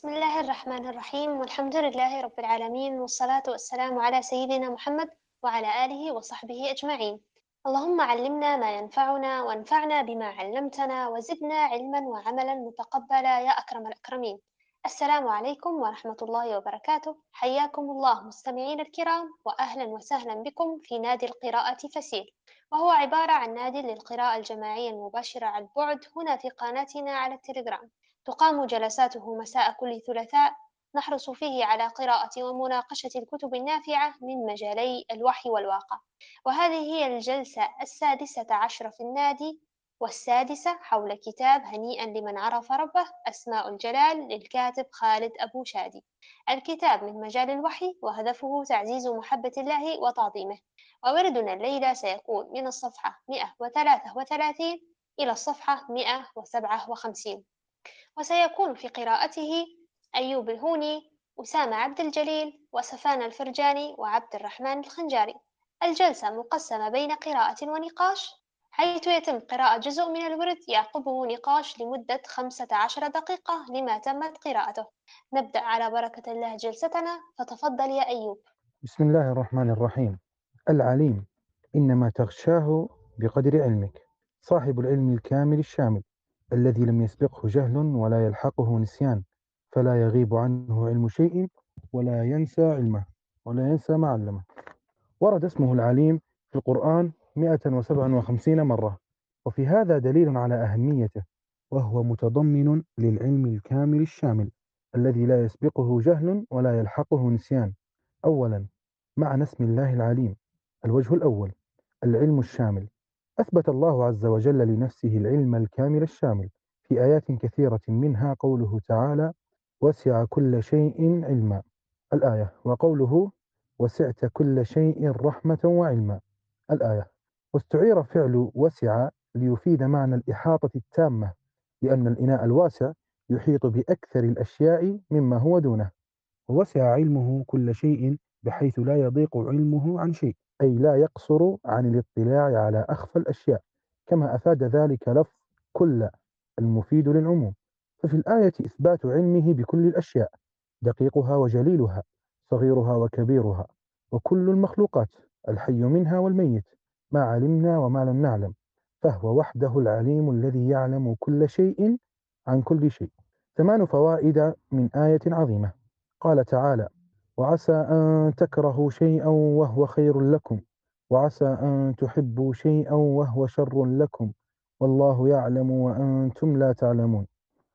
بسم الله الرحمن الرحيم والحمد لله رب العالمين والصلاة والسلام على سيدنا محمد وعلى آله وصحبه أجمعين. اللهم علمنا ما ينفعنا وانفعنا بما علمتنا وزدنا علما وعملا متقبلا يا أكرم الأكرمين. السلام عليكم ورحمة الله وبركاته. حياكم الله مستمعين الكرام وأهلا وسهلا بكم في نادي القراءة فسيل. وهو عبارة عن نادي للقراءة الجماعية المباشرة عن بعد هنا في قناتنا على التليجرام. تقام جلساته مساء كل ثلاثاء. نحرص فيه على قراءة ومناقشة الكتب النافعة من مجالي الوحي والواقع. وهذه هي الجلسة السادسة عشر في النادي والسادسة حول كتاب هنيئا لمن عرف ربه أسماء الجلال للكاتب خالد أبو شادي. الكتاب من مجال الوحي وهدفه تعزيز محبة الله وتعظيمه. ووردنا الليلة سيكون من الصفحة 133 إلى الصفحة 157 وسيكون في قراءته أيوب الهوني أسامة عبد الجليل وسفان الفرجاني وعبد الرحمن الخنجاري الجلسة مقسمة بين قراءة ونقاش حيث يتم قراءة جزء من الورد يعقبه نقاش لمدة خمسة عشر دقيقة لما تمت قراءته. نبدأ على بركة الله جلستنا فتفضل يا أيوب. بسم الله الرحمن الرحيم. العليم إنما تغشاه بقدر علمك صاحب العلم الكامل الشامل. الذي لم يسبقه جهل ولا يلحقه نسيان فلا يغيب عنه علم شيء ولا ينسى علمه ولا ينسى ما علمه. ورد اسمه العليم في القرآن 157 مرة وفي هذا دليل على أهميته وهو متضمن للعلم الكامل الشامل الذي لا يسبقه جهل ولا يلحقه نسيان. أولا معنى اسم الله العليم الوجه الأول العلم الشامل. أثبت الله عز وجل لنفسه العلم الكامل الشامل في آيات كثيرة منها قوله تعالى وسع كل شيء علما الآية وقوله وسعت كل شيء رحمة وعلما الآية واستعير فعل وسع ليفيد معنى الإحاطة التامة لأن الإناء الواسع يحيط بأكثر الأشياء مما هو دونه. ووسع علمه كل شيء بحيث لا يضيق علمه عن شيء أي لا يقصر عن الاطلاع على أخفى الأشياء كما أفاد ذلك لفظ كل المفيد للعموم. ففي الآية إثبات علمه بكل الأشياء دقيقها وجليلها صغيرها وكبيرها وكل المخلوقات الحي منها والميت ما علمنا وما لم نعلم فهو وحده العليم الذي يعلم كل شيء عن كل شيء. ثمان فوائد من آية عظيمة. قال تعالى وعسى أن تكرهوا شيئا وهو خير لكم. وعسى أن تحبوا شيئا وهو شر لكم. والله يعلم وأنتم لا تعلمون.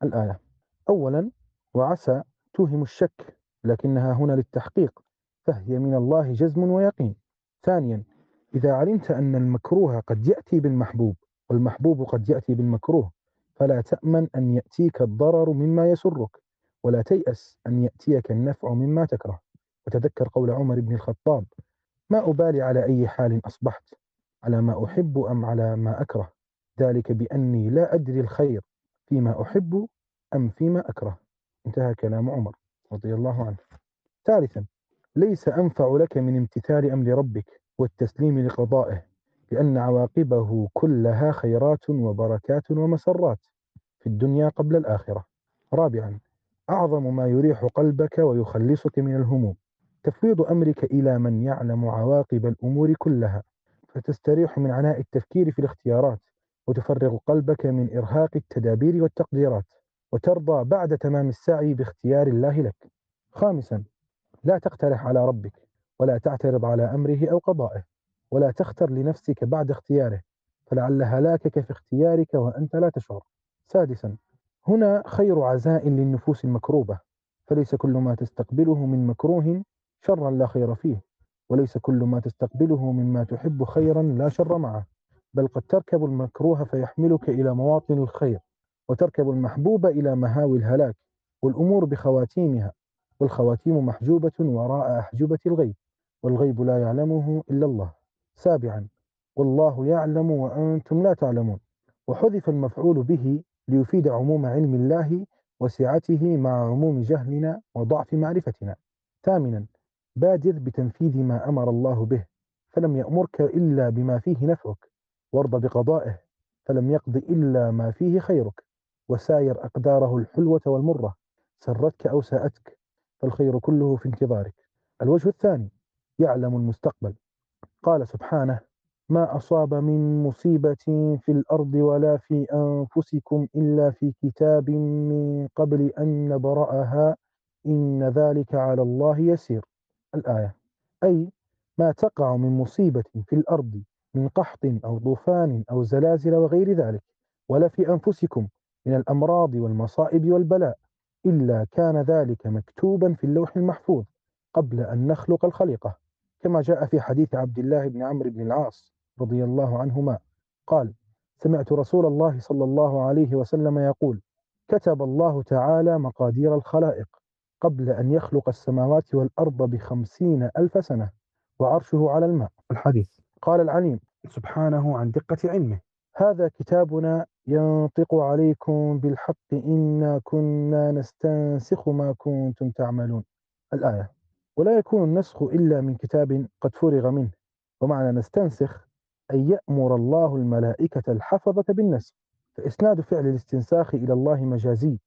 الآية. أولا وعسى توهم الشك لكنها هنا للتحقيق فهي من الله جزم ويقين. ثانيا إذا علمت أن المكروه قد يأتي بالمحبوب والمحبوب قد يأتي بالمكروه فلا تأمن أن يأتيك الضرر مما يسرك ولا تيأس أن يأتيك النفع مما تكره. وتذكر قول عمر بن الخطاب ما أبالي على أي حال أصبحت على ما أحب أم على ما أكره ذلك بأني لا أدري الخير فيما أحب أم فيما أكره. انتهى كلام عمر رضي الله عنه. ثالثا ليس أنفع لك من امتثال أمر ربك والتسليم لقضائه لأن عواقبه كلها خيرات وبركات ومسرات في الدنيا قبل الآخرة. رابعا أعظم ما يريح قلبك ويخلصك من الهموم. تفويض أمرك إلى من يعلم عواقب الأمور كلها فتستريح من عناء التفكير في الاختيارات وتفرغ قلبك من إرهاق التدابير والتقديرات وترضى بعد تمام السعي باختيار الله لك. خامسا لا تقترح على ربك ولا تعترض على أمره أو قضائه ولا تختر لنفسك بعد اختياره فلعل هلاكك في اختيارك وأنت لا تشعر. سادسا هنا خير عزاء للنفوس المكروبة فليس كل ما تستقبله من مكروه شرا لا خير فيه وليس كل ما تستقبله مما تحب خيرا لا شر معه بل قد تركب المكروه فيحملك إلى مواطن الخير وتركب المحبوب إلى مهاوي الهلاك والأمور بخواتيمها والخواتيم محجوبة وراء أحجبة الغيب والغيب لا يعلمه إلا الله. سابعا والله يعلم وأنتم لا تعلمون وحذف المفعول به ليفيد عموم علم الله وسعته مع عموم جهلنا وضعف معرفتنا. ثامنا بادر بتنفيذ ما أمر الله به فلم يأمرك إلا بما فيه نفعك وارض بقضائه فلم يقض إلا ما فيه خيرك وساير أقداره الحلوة والمرة سرتك أو ساءتك فالخير كله في انتظارك. الوجه الثاني يعلم المستقبل. قال سبحانه ما أصاب من مصيبة في الأرض ولا في أنفسكم إلا في كتاب من قبل أن نبرأها إن ذلك على الله يسير. الآية أي ما تقع من مصيبة في الأرض من قحط أو طوفان أو زلازل وغير ذلك ولا في أنفسكم من الأمراض والمصائب والبلاء إلا كان ذلك مكتوبا في اللوح المحفوظ قبل أن نخلق الخليقة كما جاء في حديث عبد الله بن عمرو بن العاص رضي الله عنهما قال سمعت رسول الله صلى الله عليه وسلم يقول كتب الله تعالى مقادير الخلائق قبل أن يخلق السماوات والأرض بخمسين ألف سنة وعرشه على الماء. الحديث. قال العليم سبحانه عن دقة علمه. هذا كتابنا ينطق عليكم بالحق إنا كنا نستنسخ ما كنتم تعملون. الآية ولا يكون النسخ إلا من كتاب قد فرغ منه ومعنى نستنسخ أن يأمر الله الملائكة الحفظة بالنسخ. فإسناد فعل الاستنساخ إلى الله مجازي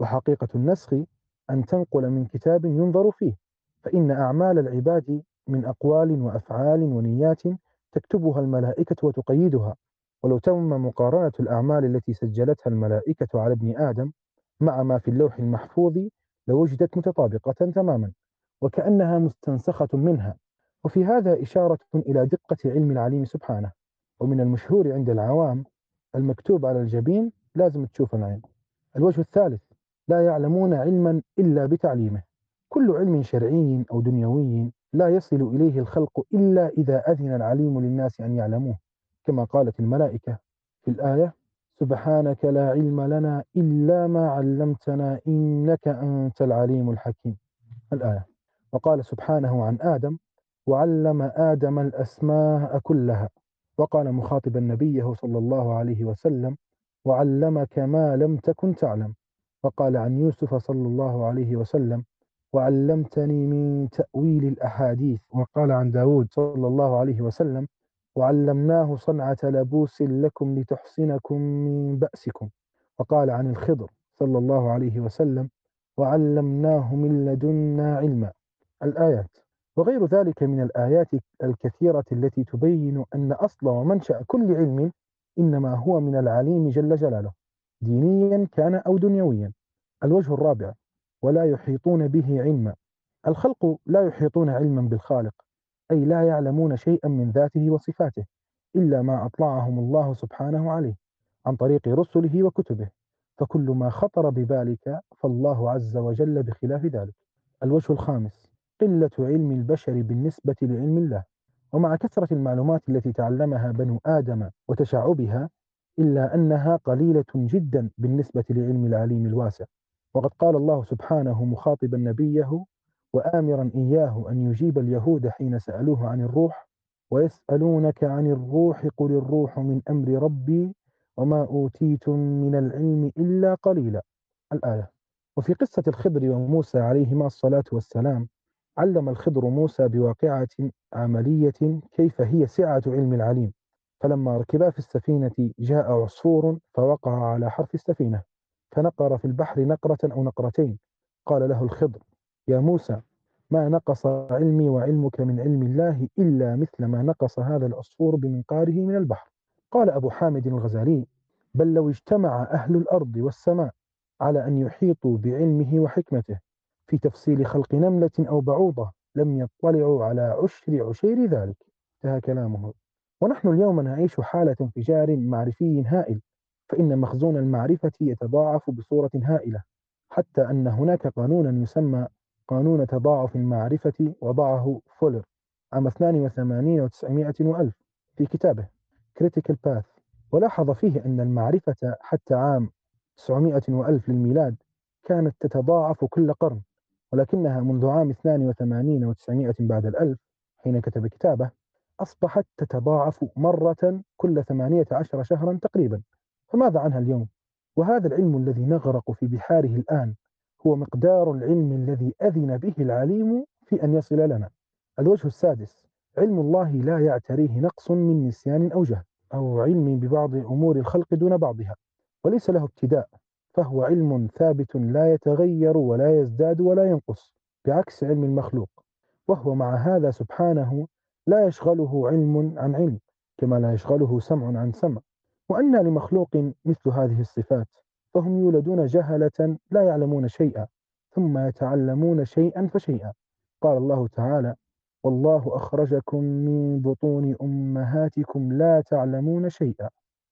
وحقيقة النسخ أن تنقل من كتاب ينظر فيه فإن أعمال العباد من أقوال وأفعال ونيات تكتبها الملائكة وتقيدها. ولو تم مقارنة الأعمال التي سجلتها الملائكة على ابن آدم مع ما في اللوح المحفوظ لوجدت متطابقة تماما وكأنها مستنسخة منها. وفي هذا إشارة إلى دقة علم العليم سبحانه. ومن المشهور عند العوام المكتوب على الجبين لازم تشوف العين الوجه الثالث لا يعلمون علما إلا بتعليمه. كل علم شرعي أو دنيوي لا يصل إليه الخلق إلا إذا أذن العليم للناس أن يعلموه. كما قالت الملائكة في الآية سبحانك لا علم لنا إلا ما علمتنا إنك أنت العليم الحكيم. الآية وقال سبحانه عن آدم وعلم آدم الأسماء كلها. وقال مخاطبا نبيه صلى الله عليه وسلم وعلمك ما لم تكن تعلم. وقال عن يوسف صلى الله عليه وسلم وعلمتني من تأويل الأحاديث. وقال عن داود صلى الله عليه وسلم وعلمناه صنعة لبوس لكم لتحصنكم من بأسكم. وقال عن الخضر صلى الله عليه وسلم وعلمناه من لدنا علما. الآيات. وغير ذلك من الآيات الكثيرة التي تبين أن أصل ومنشأ كل علم إنما هو من العليم جل جلاله دينيا كان أو دنيويا. الوجه الرابع ولا يحيطون به علما. الخلق لا يحيطون علما بالخالق أي لا يعلمون شيئا من ذاته وصفاته إلا ما أطلعهم الله سبحانه عليه عن طريق رسله وكتبه. فكل ما خطر ببالك فالله عز وجل بخلاف ذلك. الوجه الخامس قلة علم البشر بالنسبة لعلم الله. ومع كثرة المعلومات التي تعلمها بنو آدم وتشعبها إلا أنها قليلة جدا بالنسبة لعلم العليم الواسع. وقد قال الله سبحانه مخاطبا نبيه وآمرا إياه أن يجيب اليهود حين سألوه عن الروح ويسألونك عن الروح قل الروح من أمر ربي وما أوتيتم من العلم إلا قليلا. الآية. وفي قصة الخضر وموسى عليهما الصلاة والسلام علم الخضر موسى بواقعة عملية كيف هي سعة علم العليم. فلما ركبا في السفينة جاء عصفور فوقع على حرف السفينة. فنقر في البحر نقرة أو نقرتين. قال له الخضر يا موسى ما نقص علمي وعلمك من علم الله إلا مثل ما نقص هذا العصفور بمنقاره من البحر. قال أبو حامد الغزالي بل لو اجتمع أهل الأرض والسماء على أن يحيطوا بعلمه وحكمته في تفصيل خلق نملة أو بعوضة لم يطلعوا على عشر عشير ذلك. انتهى كلامه. ونحن اليوم نعيش حالة انفجار معرفي هائل. فإن مخزون المعرفة يتضاعف بصورة هائلة حتى أن هناك قانونا يسمى قانون تضاعف المعرفة وضعه فولر عام 82 و900 وألف في كتابه Critical Path. ولاحظ فيه أن المعرفة حتى عام 900 وألف للميلاد كانت تتضاعف كل قرن ولكنها منذ عام 82 و900 بعد الألف حين كتب كتابه أصبحت تتضاعف مرة كل 18 شهرا تقريبا. فماذا عنها اليوم؟ وهذا العلم الذي نغرق في بحاره الآن هو مقدار العلم الذي أذن به العليم في أن يصل لنا الوجه السادس علم الله لا يعتريه نقص من نسيان أو جهل أو علم ببعض أمور الخلق دون بعضها وليس له ابتداء فهو علم ثابت لا يتغير ولا يزداد ولا ينقص بعكس علم المخلوق وهو مع هذا سبحانه لا يشغله علم عن علم كما لا يشغله سمع عن سمع وأن لمخلوق مثل هذه الصفات فهم يولدون جهلة لا يعلمون شيئا ثم يتعلمون شيئا فشيئا. قال الله تعالى والله أخرجكم من بطون أمهاتكم لا تعلمون شيئا.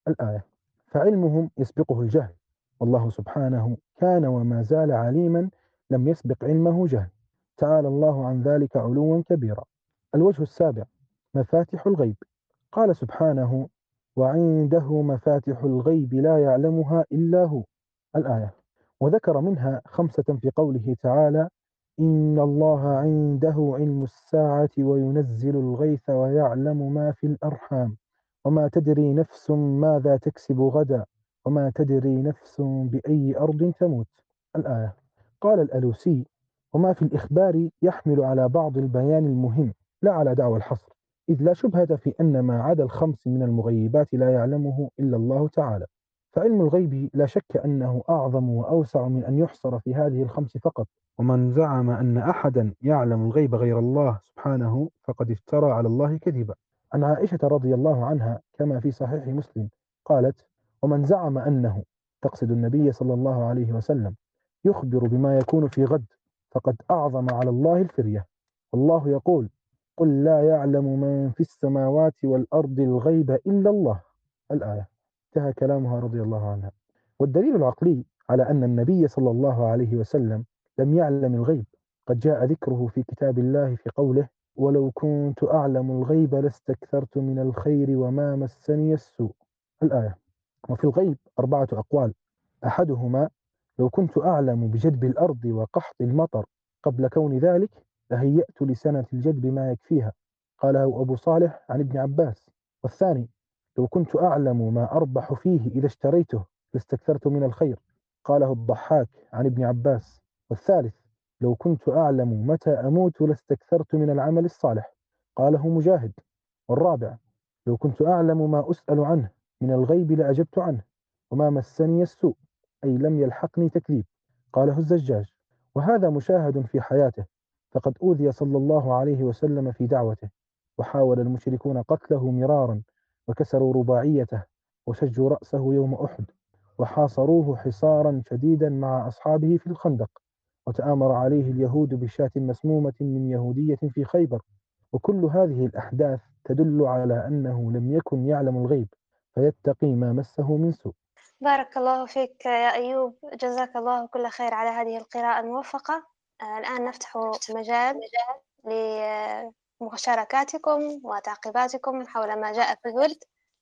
الآية. فعلمهم يسبقه الجهل. والله سبحانه كان وما زال عليما لم يسبق علمه جهل. تعالى الله عن ذلك علوا كبيرا. الوجه السابع مفاتح الغيب. قال سبحانه وعنده مفاتح الغيب لا يعلمها إلا هو. الآية. وذكر منها خمسة في قوله تعالى إن الله عنده علم الساعة وينزل الغيث ويعلم ما في الأرحام. وما تدري نفس ماذا تكسب غدا وما تدري نفس بأي أرض تموت. الآية. قال الألوسي وما في الإخبار يحمل على بعض البيان المهم لا على دعوى الحصر. إذ لا شبهة في أن ما عدا الخمس من المغيبات لا يعلمه إلا الله تعالى. فعلم الغيب لا شك أنه أعظم وأوسع من أن يحصر في هذه الخمس فقط. ومن زعم أن أحدا يعلم الغيب غير الله سبحانه فقد افترى على الله كذبا. عن عائشة رضي الله عنها كما في صحيح مسلم قالت ومن زعم أنه تقصد النبي صلى الله عليه وسلم يخبر بما يكون في غد فقد أعظم على الله الفرية. والله يقول قل لا يعلم من في السماوات والأرض الغيب إلا الله. الآية. انتهى كلامها رضي الله عنها. والدليل العقلي على أن النبي صلى الله عليه وسلم لم يعلم الغيب. قد جاء ذكره في كتاب الله في قوله ولو كنت أعلم الغيب لاستكثرت من الخير وما مسني السوء الآية. وفي الغيب أربعة أقوال. أحدهما لو كنت أعلم بجدب الأرض وقحط المطر قبل كون ذلك لهيأت لسنة الجدب ما يكفيها. قاله أبو صالح عن ابن عباس. والثاني لو كنت أعلم ما أربح فيه إذا اشتريته لاستكثرت من الخير. قاله الضحاك عن ابن عباس. والثالث لو كنت أعلم متى أموت لاستكثرت من العمل الصالح. قاله مجاهد. والرابع لو كنت أعلم ما أسأل عنه من الغيب لأجبت عنه. وما مسني السوء أي لم يلحقني تكذيب. قاله الزجاج. وهذا مشاهد في حياته. فقد أوذي صلى الله عليه وسلم في دعوته وحاول المشركون قتله مرارا وكسروا رباعيته وشجوا رأسه يوم أحد وحاصروه حصارا شديدا مع أصحابه في الخندق وتآمر عليه اليهود بشاة مسمومة من يهودية في خيبر. وكل هذه الأحداث تدل على أنه لم يكن يعلم الغيب فيتقي ما مسه من سوء. بارك الله فيك يا أيوب. جزاك الله كل خير على هذه القراءة الموفقة. الآن نفتح مجال لمشاركاتكم وتعقيباتكم حول ما جاء في الورد.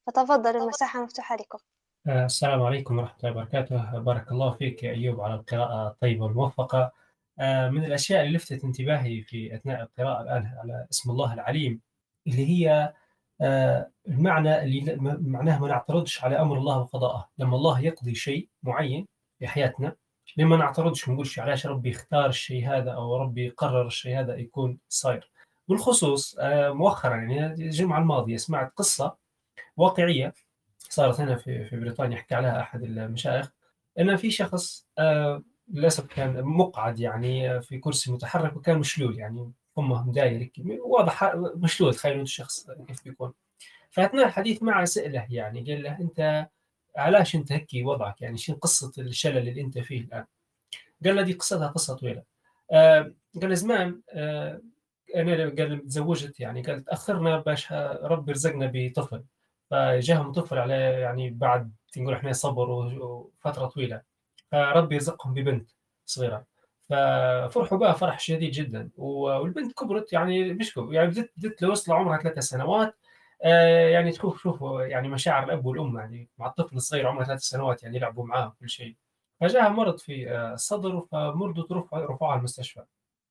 فتفضل المساحة مفتوحة لكم. آه، السلام عليكم ورحمة الله وبركاته. بارك الله فيك يا أيوب على القراءة الطيبة والموفقة. آه، من الأشياء اللي لفتت انتباهي في أثناء القراءة الآن على اسم الله العليم اللي هي المعنى اللي معناه ما نعترضش على أمر الله وقضاءه. لما الله يقضي شيء معين في حياتنا نعترضش ما نقولش علاش ربي اختار الشيء هذا أو ربي قرر الشيء هذا يكون صاير؟ بالخصوص آه، مؤخرا يعني الجمعة الماضية سمعت قصة واقعية صارت هنا في في بريطانيا يحكي عليها أحد المشايخ إن في شخص آه، للأسف كان مقعد يعني في كرسي متحرك وكان مشلول يعني فمه مداير واضح مشلول تخيلوا الشخص كيف بيكون. فأثناء الحديث معه ساله يعني قال له أنت علاش انت هيك وضعك؟ يعني شنو قصة الشلل اللي أنت فيه الآن؟ قال له دي قصتها قصة طويلة. آه قال زمان آه أنا قال تزوجت يعني قال تأخرنا باش ربي رزقنا بطفل. فجاهم طفل على يعني بعد نقول إحنا صبر وفترة طويلة. فربي رزقهم ببنت صغيرة. ففرحوا بها فرح شديد جدا. والبنت كبرت يعني مش كبرت يعني بدت بدت لوصل عمرها ثلاثة سنوات. يعني تشوف شوفوا يعني مشاعر الأب والأم يعني مع الطفل الصغير عمره ثلاث سنوات يعني يلعبوا معاه كل شيء. فجاء مرض في آه، الصدر فمرضوا رفعوها على المستشفى.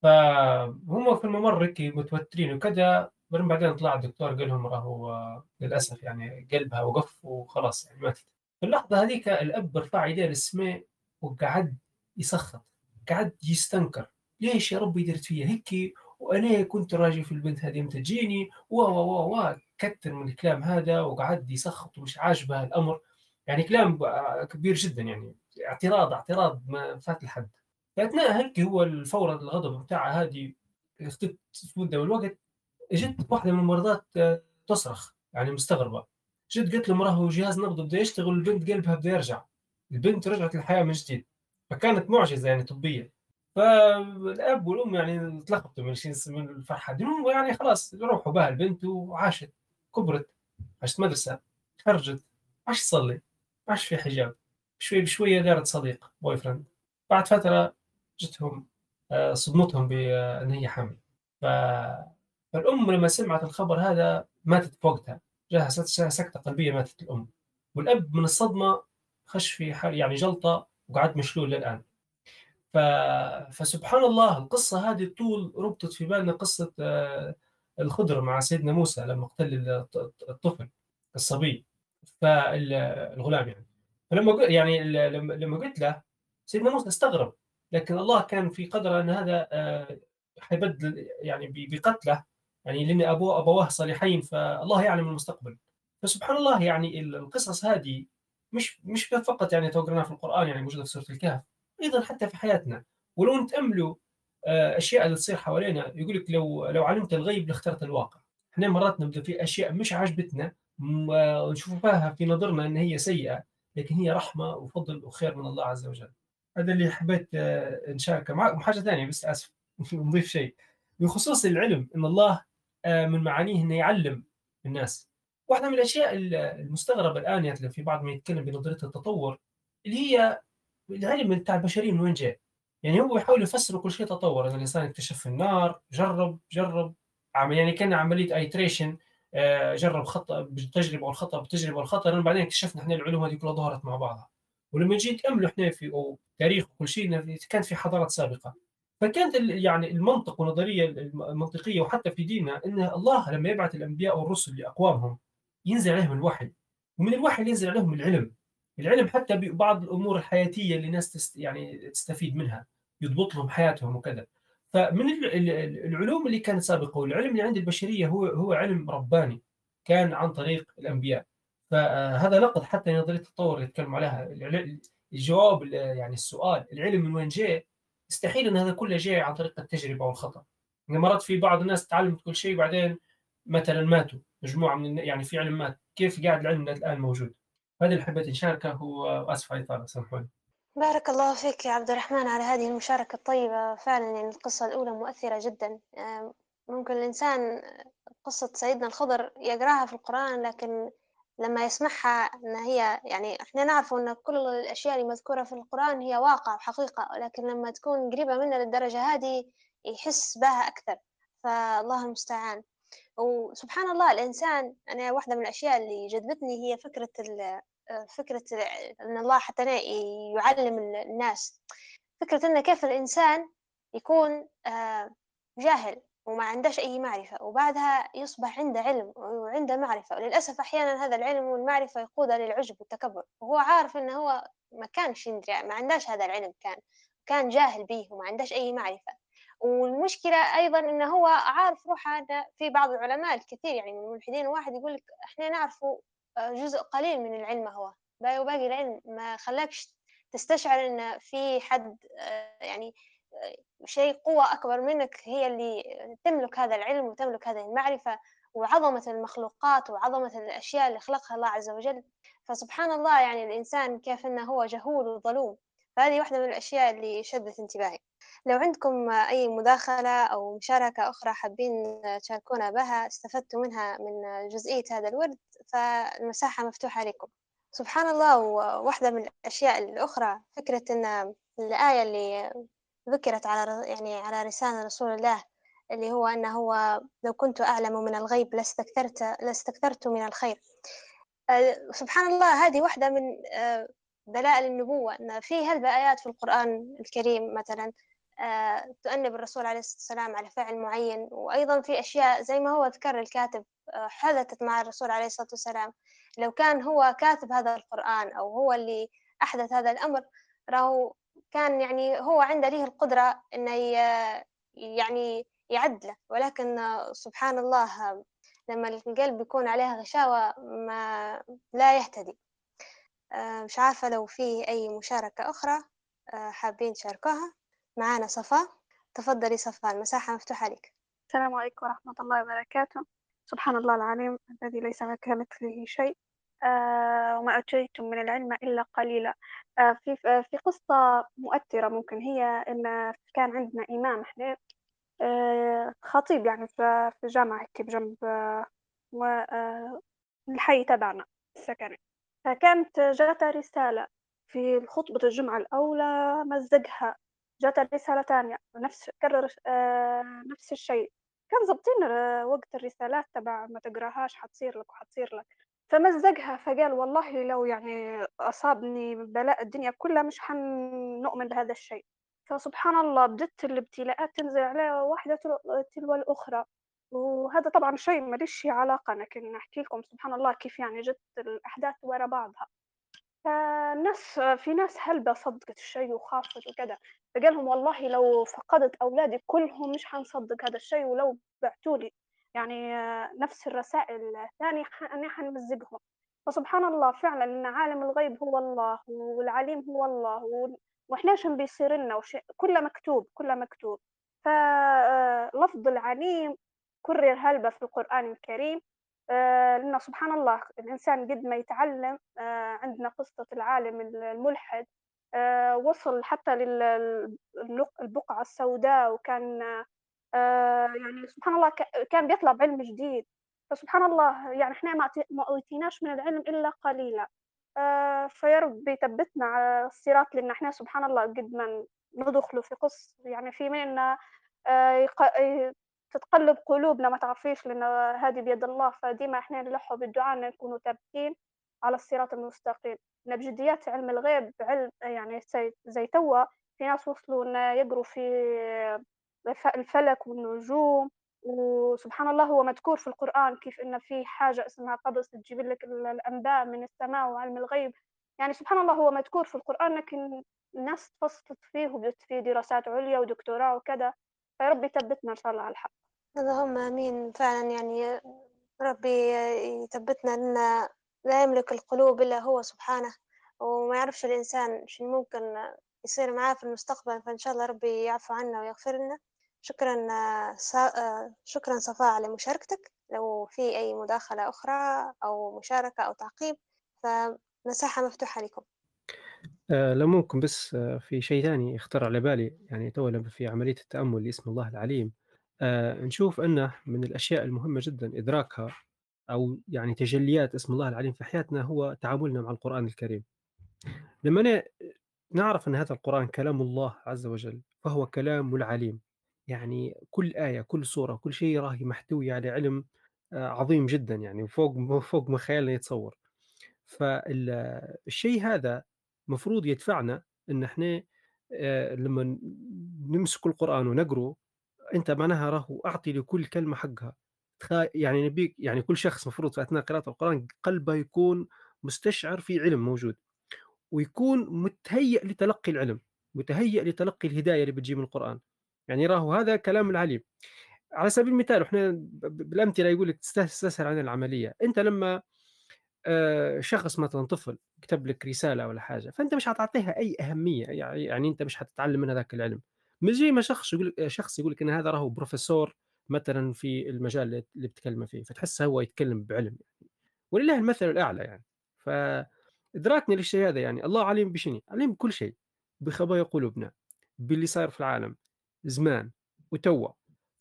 فهم في الممر هيك متوترين وكذا بعدين طلع الدكتور قال لهم راهو آه، للأسف يعني قلبها وقف وخلاص يعني ماتت. في اللحظة هذيك الأب رفع يديه للسماء وقعد يسخط قعد يستنكر. ليش يا ربي درت فيا هيك وأنا كنت راجي في البنت هذه متى تجيني؟ و و و كثر من الكلام هذا وقعد يسخط ومش عاجبه الأمر. يعني كلام كبير جدا يعني اعتراض اعتراض ما فات الحد فأثناء هيك هو الفورة الغضب بتاعها هذه اختفت مدة من الوقت. اجت واحدة من الممرضات آه، تصرخ يعني مستغربة. جت قالت له هو جهاز نبض بده يشتغل البنت قلبها بده يرجع. البنت رجعت للحياة من جديد. فكانت معجزة يعني طبية. فالأب والأم يعني تلخبطوا من من الفرحة دي. يعني خلاص روحوا بها البنت وعاشت. كبرت عاشت مدرسة خرجت عاشت تصلي عاش في حجاب شوي بشوية دارت صديق boyfriend بعد فترة جتهم آه، صدمتهم بأن هي حامل. ف... فالأم لما سمعت الخبر هذا ماتت في وقتها جاها سكتة قلبية ماتت الأم. والأب من الصدمة خش في يعني جلطة وقعد مشلول للآن. ف... فسبحان الله القصة هذه طول ربطت في بالنا قصة آه، الخضر مع سيدنا موسى لما قتل الطفل الصبي فالغلام يعني. فلما يعني لما قلت له سيدنا موسى استغرب لكن الله كان في قدره إن هذا آه، حيبدل يعني بقتله يعني لأن ابوه أبواه صالحين فالله يعلم المستقبل. فسبحان الله يعني القصص هذه مش مش فقط يعني توقرنا في القرآن يعني موجودة في سورة الكهف أيضا حتى في حياتنا. ولو نتأملوا أشياء اللي تصير حوالينا. يقول لك لو لو علمت الغيب لاخترت الواقع. إحنا مرات نبدأ في أشياء مش عجبتنا ونشوفها في نظرنا إن هي سيئة لكن هي رحمة وفضل وخير من الله عز وجل. هذا اللي حبيت آه، نشاركه. معكم حاجة ثانية بس آسف نضيف شيء. بخصوص العلم إن الله آه، من معانيه إنه يعلم الناس. واحدة من الأشياء المستغربة الآن في بعض ما يتكلم بنظرية التطور اللي هي العلم بتاع البشريه من وين جاء يعني هو يحاول يفسر كل شيء تطور. ان الإنسان اكتشف النار جرب جرب يعني كان عملية ايتريشن آه، جرب خطا بالتجربه والخطا بالتجربه والخطا بعدين اكتشفنا إحنا العلوم هذه كلها ظهرت مع بعضها. ولما جيت تاملوا إحنا في تاريخ وكل شيء كانت في حضارات سابقة. فكانت يعني المنطق والنظرية المنطقية وحتى في ديننا إن الله لما يبعث الأنبياء والرسل لأقوامهم ينزل عليهم الوحي. ومن الوحي ينزل عليهم العلم. العلم حتى ببعض الأمور الحياتية اللي الناس تست يعني تستفيد منها. يضبط لهم حياتهم وكذا. فمن العلوم اللي كانت سابقة والعلم اللي عند البشرية هو هو علم رباني كان عن طريق الأنبياء. فهذا نقد حتى نظرية التطور اللي يتكلم عليها الجواب يعني السؤال العلم من وين جاء؟ يستحيل إن هذا كله جاي عن طريق التجربة والخطأ. يعني مرات في بعض الناس تعلمت كل شيء وبعدين مثلا ماتوا مجموعة من يعني في علم مات كيف قاعد العلم الآن موجود؟ هذا اللي حبيت نشاركه واسف على الإطالة سامحوني. بارك الله فيك يا عبد الرحمن على هذه المشاركة الطيبة. فعلا يعني القصة الأولى مؤثرة جدا. ممكن الإنسان قصة سيدنا الخضر يقراها في القرآن لكن لما يسمعها أن هي يعني إحنا نعرف أن كل الأشياء المذكورة في القرآن هي واقع وحقيقة لكن لما تكون قريبة منا للدرجة هذه يحس بها أكثر. فالله المستعان. وسبحان الله الإنسان أنا واحدة من الأشياء اللي جذبتني هي فكرة فكرة أن الله حتى يعلم الناس. فكرة أن كيف الإنسان يكون آه، جاهل وما عندهش أي معرفة وبعدها يصبح عنده علم وعنده معرفة. وللأسف أحيانا هذا العلم والمعرفة يقوده للعجب والتكبر. وهو عارف أنه هو ما كانش يدري ما عندهش هذا العلم كان كان جاهل به وما عندهش أي معرفة. والمشكلة أيضا أنه هو عارف روحه. أن في بعض العلماء الكثير يعني من الملحدين واحد يقول لك إحنا نعرفه جزء قليل من العلم هو. باقي وباقي العلم ما خلاكش تستشعر إن في حد آه، يعني آه، شيء قوة أكبر منك هي اللي تملك هذا العلم وتملك هذه المعرفة وعظمة المخلوقات وعظمة الأشياء اللي خلقها الله عز وجل. فسبحان الله يعني الإنسان كيف أنه هو جهول وظلوم. فهذه واحدة من الأشياء اللي شدت انتباهي. لو عندكم أي مداخلة أو مشاركة أخرى حابين تشاركونا بها استفدتوا منها من جزئية هذا الورد فالمساحة مفتوحة لكم سبحان الله واحدة من الأشياء الأخرى فكرة أن الآية اللي ذكرت على يعني على لسان رسول الله اللي هو أنه هو لو كنت أعلم من الغيب لاستكثرت لاستكثرت من الخير. سبحان الله هذه واحدة من دلائل النبوة أن في هالآيات في القرآن الكريم مثلا آه، تؤنب الرسول عليه الصلاة والسلام على فعل معين وأيضا في أشياء زي ما هو ذكر الكاتب آه، حدثت مع الرسول عليه الصلاة والسلام. لو كان هو كاتب هذا القرآن أو هو اللي أحدث هذا الأمر راهو كان يعني هو عنده ليه القدرة إنه يعني يعدله. ولكن سبحان الله لما القلب يكون عليها غشاوة ما لا يهتدي. مش عارفة لو في أي مشاركة أخرى آه، حابين تشاركوها. معانا صفاء تفضلي صفاء المساحة مفتوحة لك. السلام عليكم ورحمة الله وبركاته. سبحان الله العليم الذي ليس كمثله شيء. آه وما أوتيتم من العلم إلا قليلا. آه في آه في قصة مؤثرة ممكن هي إن كان عندنا إمام إحنا آه خطيب يعني في جامعة هيك بجنب آه آه الحي تبعنا السكني فكانت جاتها رسالة في خطبة الجمعة الأولى مزقها جاتها رسالة تانية نفس كرر آه نفس الشيء. كان ظابطين آه، وقت الرسالات تبع ما تقراهاش حتصير لك وحتصير لك. فمزقها فقال والله لو يعني أصابني بلاء الدنيا كلها مش حنؤمن بهذا الشيء. فسبحان الله بدت الابتلاءات تنزل عليها واحدة تلو الأخرى. وهذا طبعا شيء ماليش علاقة لكن أحكي لكم سبحان الله كيف يعني جت الأحداث ورا بعضها. فالناس في ناس هلبة صدقت الشيء وخافت وكذا. فقال لهم والله لو فقدت أولادي كلهم مش حنصدق هذا الشيء ولو بعتولي يعني آه، نفس الرسائل الثانية أنا حنمزقهم. فسبحان الله فعلا إن عالم الغيب هو الله والعليم هو الله وإحناش بيصير لنا؟ كله مكتوب كله مكتوب. فلفظ العليم كرر هلبة في القرآن الكريم آه، لأنه سبحان الله الإنسان قد ما يتعلم آه، عندنا قصة العالم الملحد آه، وصل حتى للبقعة السوداء وكان يعني سبحان الله كان بيطلع بعلم جديد. فسبحان الله يعني إحنا ما أوتيناش من العلم إلا قليلا. فيا رب يثبتنا على الصراط لأن إحنا سبحان الله قد ما ندخلوا في قص يعني في منا تتقلب قلوبنا ما تعرفيش لأن هذه بيد الله. فديما إحنا نلحوا بالدعاء إن نكونوا ثابتين على الصراط المستقيم. إن بجديات علم الغيب علم يعني زي, توا في ناس وصلوا إن يقروا في الف- الفلك والنجوم. وسبحان الله هو مذكور في القرآن كيف إن في حاجة اسمها قبس تجيب لك ال- الأنباء من السماء وعلم الغيب. يعني سبحان الله هو مذكور في القرآن لكن الناس تفصلت فيه وبدت فيه دراسات عليا ودكتوراه وكذا. فيا رب يثبتنا إن شاء الله على الحق. اللهم آمين. فعلا يعني ربي يثبتنا لأن لا يملك القلوب إلا هو سبحانه وما يعرفش الإنسان شو ممكن يصير معاه في المستقبل. فإن شاء الله ربي يعفو عنا ويغفر لنا. شكرا. شكرا صفاء على مشاركتك لو في أي مداخلة أخرى أو مشاركة أو تعقيب فمساحة مفتوحة لكم. آه، لو ممكن بس آه، في شيء ثاني يخطر على بالي. يعني تو في عملية التأمل لاسم الله العليم. آه، نشوف أنه من الأشياء المهمة جدا إدراكها أو يعني تجليات اسم الله العليم في حياتنا هو تعاملنا مع القرآن الكريم. لما نعرف أن هذا القرآن كلام الله عز وجل فهو كلام العليم. يعني كل آية كل سورة كل شيء راهي محتوي على علم آه، عظيم جدا يعني فوق فوق ما خيالنا يتصور. فالشيء هذا مفروض يدفعنا إن إحنا آه، لما نمسك القرآن ونقره أنت معناها راهو أعطي لكل كلمة حقها. يعني نبيك يعني كل شخص مفروض في أثناء قراءة القرآن قلبه يكون مستشعر في علم موجود ويكون متهيئ لتلقي العلم متهيئ لتلقي الهداية اللي بتجي من القرآن. يعني راهو هذا كلام العليم. على سبيل المثال إحنا بالأمثلة يقول لك تستسهل عن العملية. أنت لما آه، شخص مثلا طفل كتب لك رسالة ولا حاجة فأنت مش هتعطيها أي أهمية يعني يعني أنت مش هتتعلم منها ذاك العلم. مش زي ما شخص يقول لك شخص يقول لك إن هذا راهو بروفيسور مثلا في المجال اللي- بتكلم فيه فتحس هو يتكلم بعلم يعني. ولله المثل الأعلى يعني. فادراكنا للشيء هذا يعني الله عليم بشنو؟ عليم بكل شيء بخبايا قلوبنا باللي صاير في العالم زمان وتوا.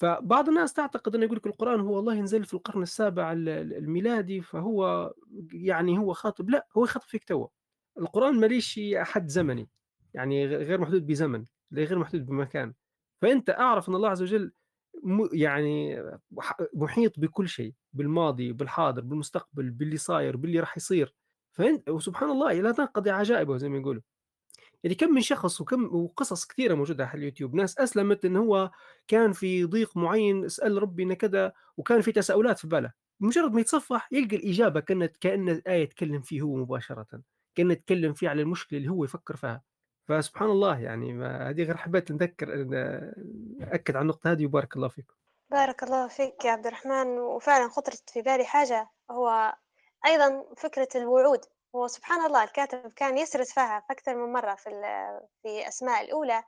فبعض الناس تعتقد إنه يقول لك القرآن هو الله ينزل في القرن السابع ال- ال- الميلادي فهو يعني هو خاطب لا هو خاطب فيك توا. القرآن ماليش حد زمني يعني غير محدود بزمن. غير محدود بمكان. فأنت أعرف أن الله عز وجل يعني محيط بكل شيء بالماضي بالحاضر بالمستقبل باللي صاير باللي راح يصير. فأنت وسبحان الله لا تنقضي عجائبه زي ما يقولوا. يعني كم من شخص وكم وقصص كثيرة موجودة على اليوتيوب. ناس أسلمت إن هو كان في ضيق معين اسال ربي ان كذا وكان في تساؤلات في باله. مجرد ما يتصفح يلقى الإجابة كانت كأن الايه تكلم فيه هو مباشرة. كان يتكلم فيه على المشكلة اللي هو يفكر فيها. فسبحان الله يعني ما هذه غير حبيت نذكر اكد على النقطة هذه وبارك الله فيكم بارك الله فيك يا عبد الرحمن. وفعلا خطرت في بالي حاجة هو أيضا فكرة الوعود. وسبحان الله الكاتب كان يسرد فيها في أكثر من مرة في في أسماء الأولى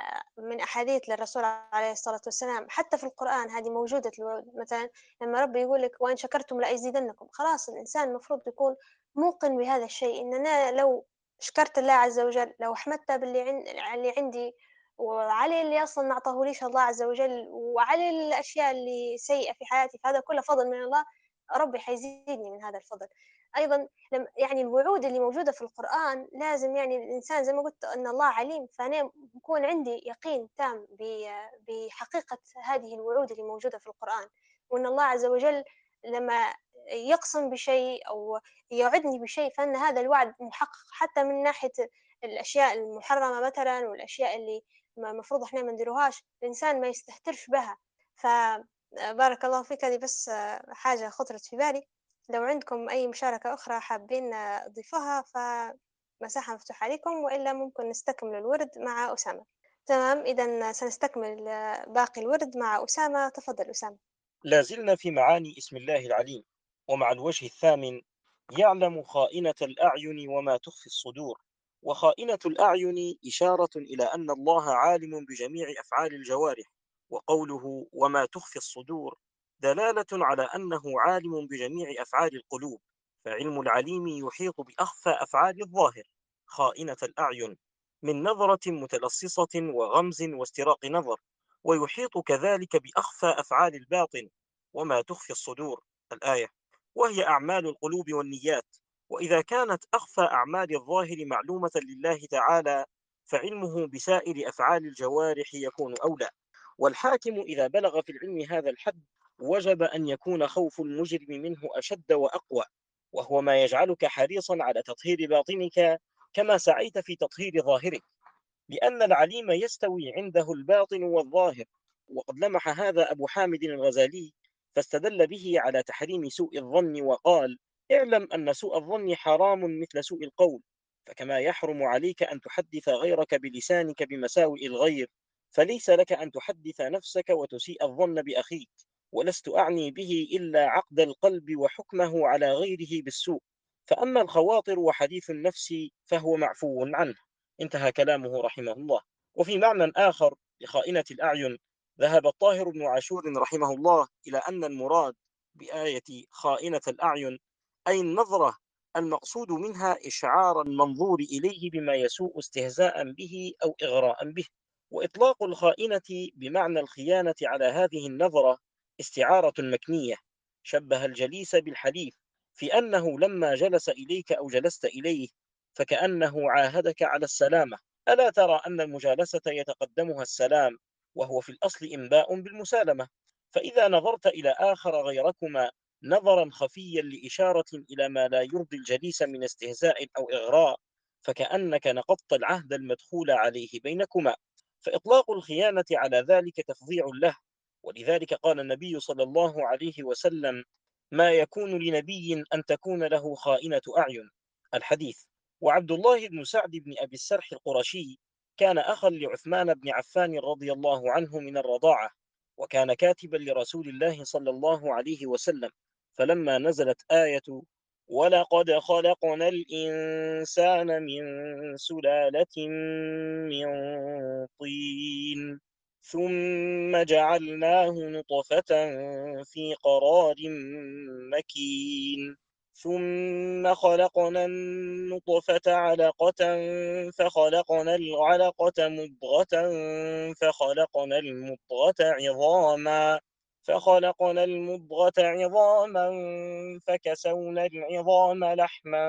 آه، من أحاديث للرسول عليه الصلاة والسلام. حتى في القرآن هذه موجودة الوعود. مثلا لما ربي يقول لك وإن شكرتم لأزيدنكم. خلاص الإنسان المفروض يكون موقن بهذا الشيء. إن أنا لو شكرت الله عز وجل. لو حمدت باللي عند اللي عندي وعلي اللي أصلا ما أعطاه ليش الله عز وجل وعلي الأشياء اللي سيئة في حياتي فهذا كله فضل من الله ربي حيزيدني من هذا الفضل. أيضا يعني الوعود اللي موجودة في القرآن لازم يعني الإنسان زي ما قلت أن الله عليم فأنا يكون عندي يقين تام بحقيقة هذه الوعود اللي موجودة في القرآن وأن الله عز وجل لما يقسم بشيء أو يوعدني بشيء فإن هذا الوعد محقق حتى من ناحية الأشياء المحرمة مثلا والأشياء اللي المفروض إحنا ما نديروهاش الإنسان ما يستهترش بها. فبارك الله فيك. هذه بس حاجة خطرت في بالي. لو عندكم أي مشاركة أخرى حابين تضيفوها فمساحة مفتوحة عليكم وإلا ممكن نستكمل الورد مع أسامة. تمام؟ إذا سنستكمل باقي الورد مع أسامة. تفضل أسامة. لا زلنا في معاني اسم الله العليم. ومع الوجه الثامن يعلم خائنة الأعين وما تخفي الصدور. وخائنة الأعين إشارة إلى أن الله عالم بجميع أفعال الجوارح وقوله وما تخفي الصدور دلالة على أنه عالم بجميع أفعال القلوب فعلم العليم يحيط بأخفى أفعال الظاهر. خائنة الأعين من نظرة متلصصة وغمز واستراق نظر ويحيط كذلك بأخفى أفعال الباطن وما تخفي الصدور. الآية وهي أعمال القلوب والنيات. وإذا كانت أخفى أعمال الظاهر معلومة لله تعالى فعلمه بسائر أفعال الجوارح يكون أولى. والحاكم إذا بلغ في العلم هذا الحد وجب أن يكون خوف المجرم منه أشد وأقوى. وهو ما يجعلك حريصا على تطهير باطنك كما سعيت في تطهير ظاهرك. لأن العليم يستوي عنده الباطن والظاهر. وقد لمح هذا أبو حامد الغزالي فاستدل به على تحريم سوء الظن وقال اعلم أن سوء الظن حرام مثل سوء القول فكما يحرم عليك أن تحدث غيرك بلسانك بمساوئ الغير فليس لك أن تحدث نفسك وتسيء الظن بأخيك ولست أعني به إلا عقد القلب وحكمه على غيره بالسوء فأما الخواطر وحديث النفس فهو معفو عنه. انتهى كلامه رحمه الله. وفي معنى آخر لخائنة الأعين ذهب الطاهر بن عاشور رحمه الله إلى أن المراد بآية خائنة الأعين أي النظرة المقصود منها إشعار المنظور إليه بما يسوء استهزاء به أو إغراء به. وإطلاق الخائنة بمعنى الخيانة على هذه النظرة استعارة مكنية. شبه الجليس بالحليف في أنه لما جلس إليك أو جلست إليه فكأنه عاهدك على السلامة. ألا ترى أن المجالسة يتقدمها السلام وهو في الأصل إنباء بالمسالمة. فإذا نظرت إلى آخر غيركما نظرا خفيا لإشارة إلى ما لا يرضي الجليس من استهزاء أو إغراء فكأنك نقضت العهد المدخول عليه بينكما. فإطلاق الخيانة على ذلك تفضيع له. ولذلك قال النبي صلى الله عليه وسلم ما يكون لنبي أن تكون له خائنة أعين. الحديث. وعبد الله بن سعد بن أبي السرح القرشي كان أخا لعثمان بن عفان رضي الله عنه من الرضاعة وكان كاتبا لرسول الله صلى الله عليه وسلم فلما نزلت آية ولقد خلقنا الإنسان من سلالة من طين ثم جعلناه نطفة في قرار مكين ثم خلقنا النطفة علقة فخلقنا العلقة مضغة فخلقنا المضغة عظاما فخلقنا المضغة عظاما فكسونا العظام لحما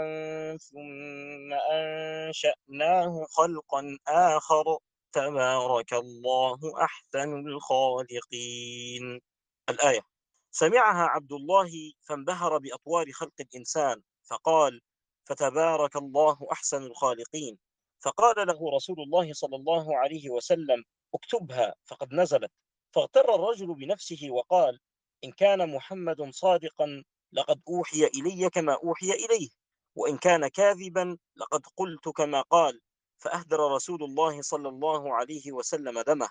ثم أنشأناه خلقا آخر تبارك الله أحسن الخالقين الآية. سمعها عبد الله فانبهر بأطوار خلق الإنسان فقال فتبارك الله أحسن الخالقين. فقال له رسول الله صلى الله عليه وسلم اكتبها. فقد نزلت. فاغتر الرجل بنفسه وقال إن كان محمد صادقا لقد أوحي إلي كما أوحي إليه وإن كان كاذبا لقد قلت كما قال. فأهدر رسول الله صلى الله عليه وسلم دمه.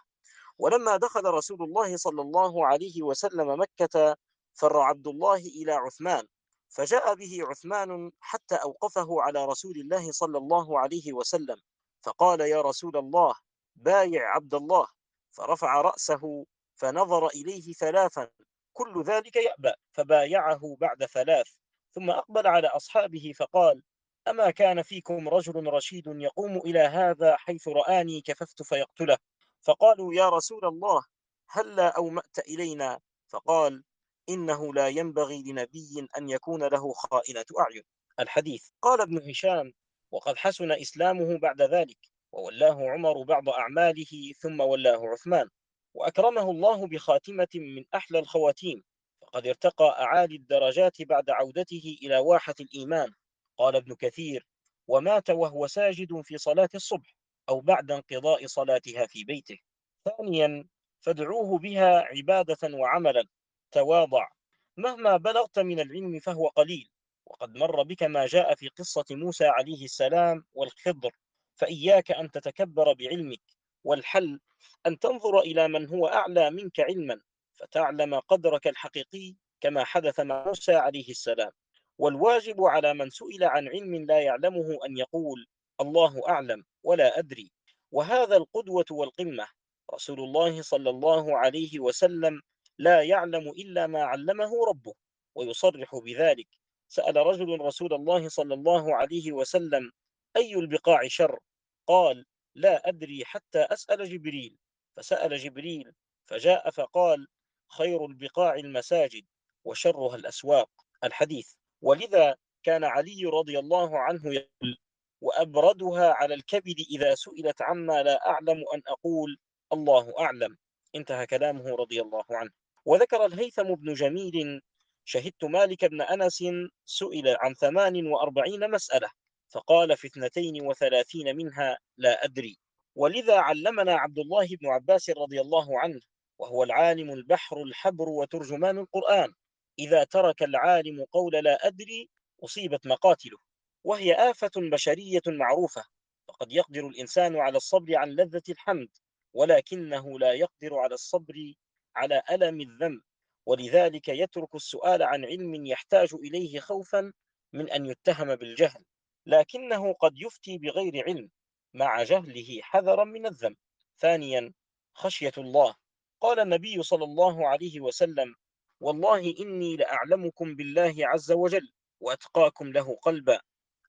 ولما دخل رسول الله صلى الله عليه وسلم مكة فر عبد الله إلى عثمان فجاء به عثمان حتى أوقفه على رسول الله صلى الله عليه وسلم فقال يا رسول الله بايع عبد الله. فرفع رأسه فنظر إليه ثلاثا كل ذلك يأبى. فبايعه بعد ثلاث ثم أقبل على أصحابه فقال أما كان فيكم رجل رشيد يقوم إلى هذا حيث رآني كففت فيقتله. فقالوا يا رسول الله هلا أومأت إلينا؟ فقال إنه لا ينبغي لنبي أن يكون له خائنة أعين. الحديث. قال ابن هشام وقد حسن إسلامه بعد ذلك وولاه عمر بعض أعماله ثم ولاه عثمان وأكرمه الله بخاتمة من أحلى الخواتيم فقد ارتقى أعالي الدرجات بعد عودته إلى واحة الإيمان. قال ابن كثير ومات وهو ساجد في صلاة الصبح. أو بعد انقضاء صلاتها في بيته. ثانيا فادعوه بها عبادة وعملا. تواضع. مهما بلغت من العلم فهو قليل. وقد مر بك ما جاء في قصة موسى عليه السلام والخضر. فإياك أن تتكبر بعلمك. والحل أن تنظر إلى من هو أعلى منك علما. فتعلم قدرك الحقيقي كما حدث مع موسى عليه السلام. والواجب على من سئل عن علم لا يعلمه أن يقول الله أعلم ولا أدري. وهذا القدوة والقمة رسول الله صلى الله عليه وسلم لا يعلم إلا ما علمه ربه ويصرح بذلك. سأل رجل رسول الله صلى الله عليه وسلم أي البقاع شر؟ قال لا أدري حتى أسأل جبريل. فسأل جبريل فجاء فقال خير البقاع المساجد وشرها الأسواق. الحديث ولذا كان علي رضي الله عنه يقول وأبردها على الكبد إذا سئلت عما لا أعلم أن أقول الله أعلم. انتهى كلامه رضي الله عنه. وذكر الهيثم بن جميل شهدت مالك بن أنس سئل عن ثمان وأربعين مسألة فقال في اثنتين وثلاثين منها لا أدري. ولذا علمنا عبد الله بن عباس رضي الله عنه وهو العالم البحر الحبر وترجمان القرآن إذا ترك العالم قول لا أدري أصيبت مقاتله. وهي آفة بشرية معروفة فقد يقدر الإنسان على الصبر عن لذة الحمد ولكنه لا يقدر على الصبر على ألم الذنب. ولذلك يترك السؤال عن علم يحتاج إليه خوفا من أن يتهم بالجهل لكنه قد يفتي بغير علم مع جهله حذرا من الذنب. ثانيا خشية الله. قال النبي صلى الله عليه وسلم والله إني لأعلمكم بالله عز وجل وأتقاكم له قلبا.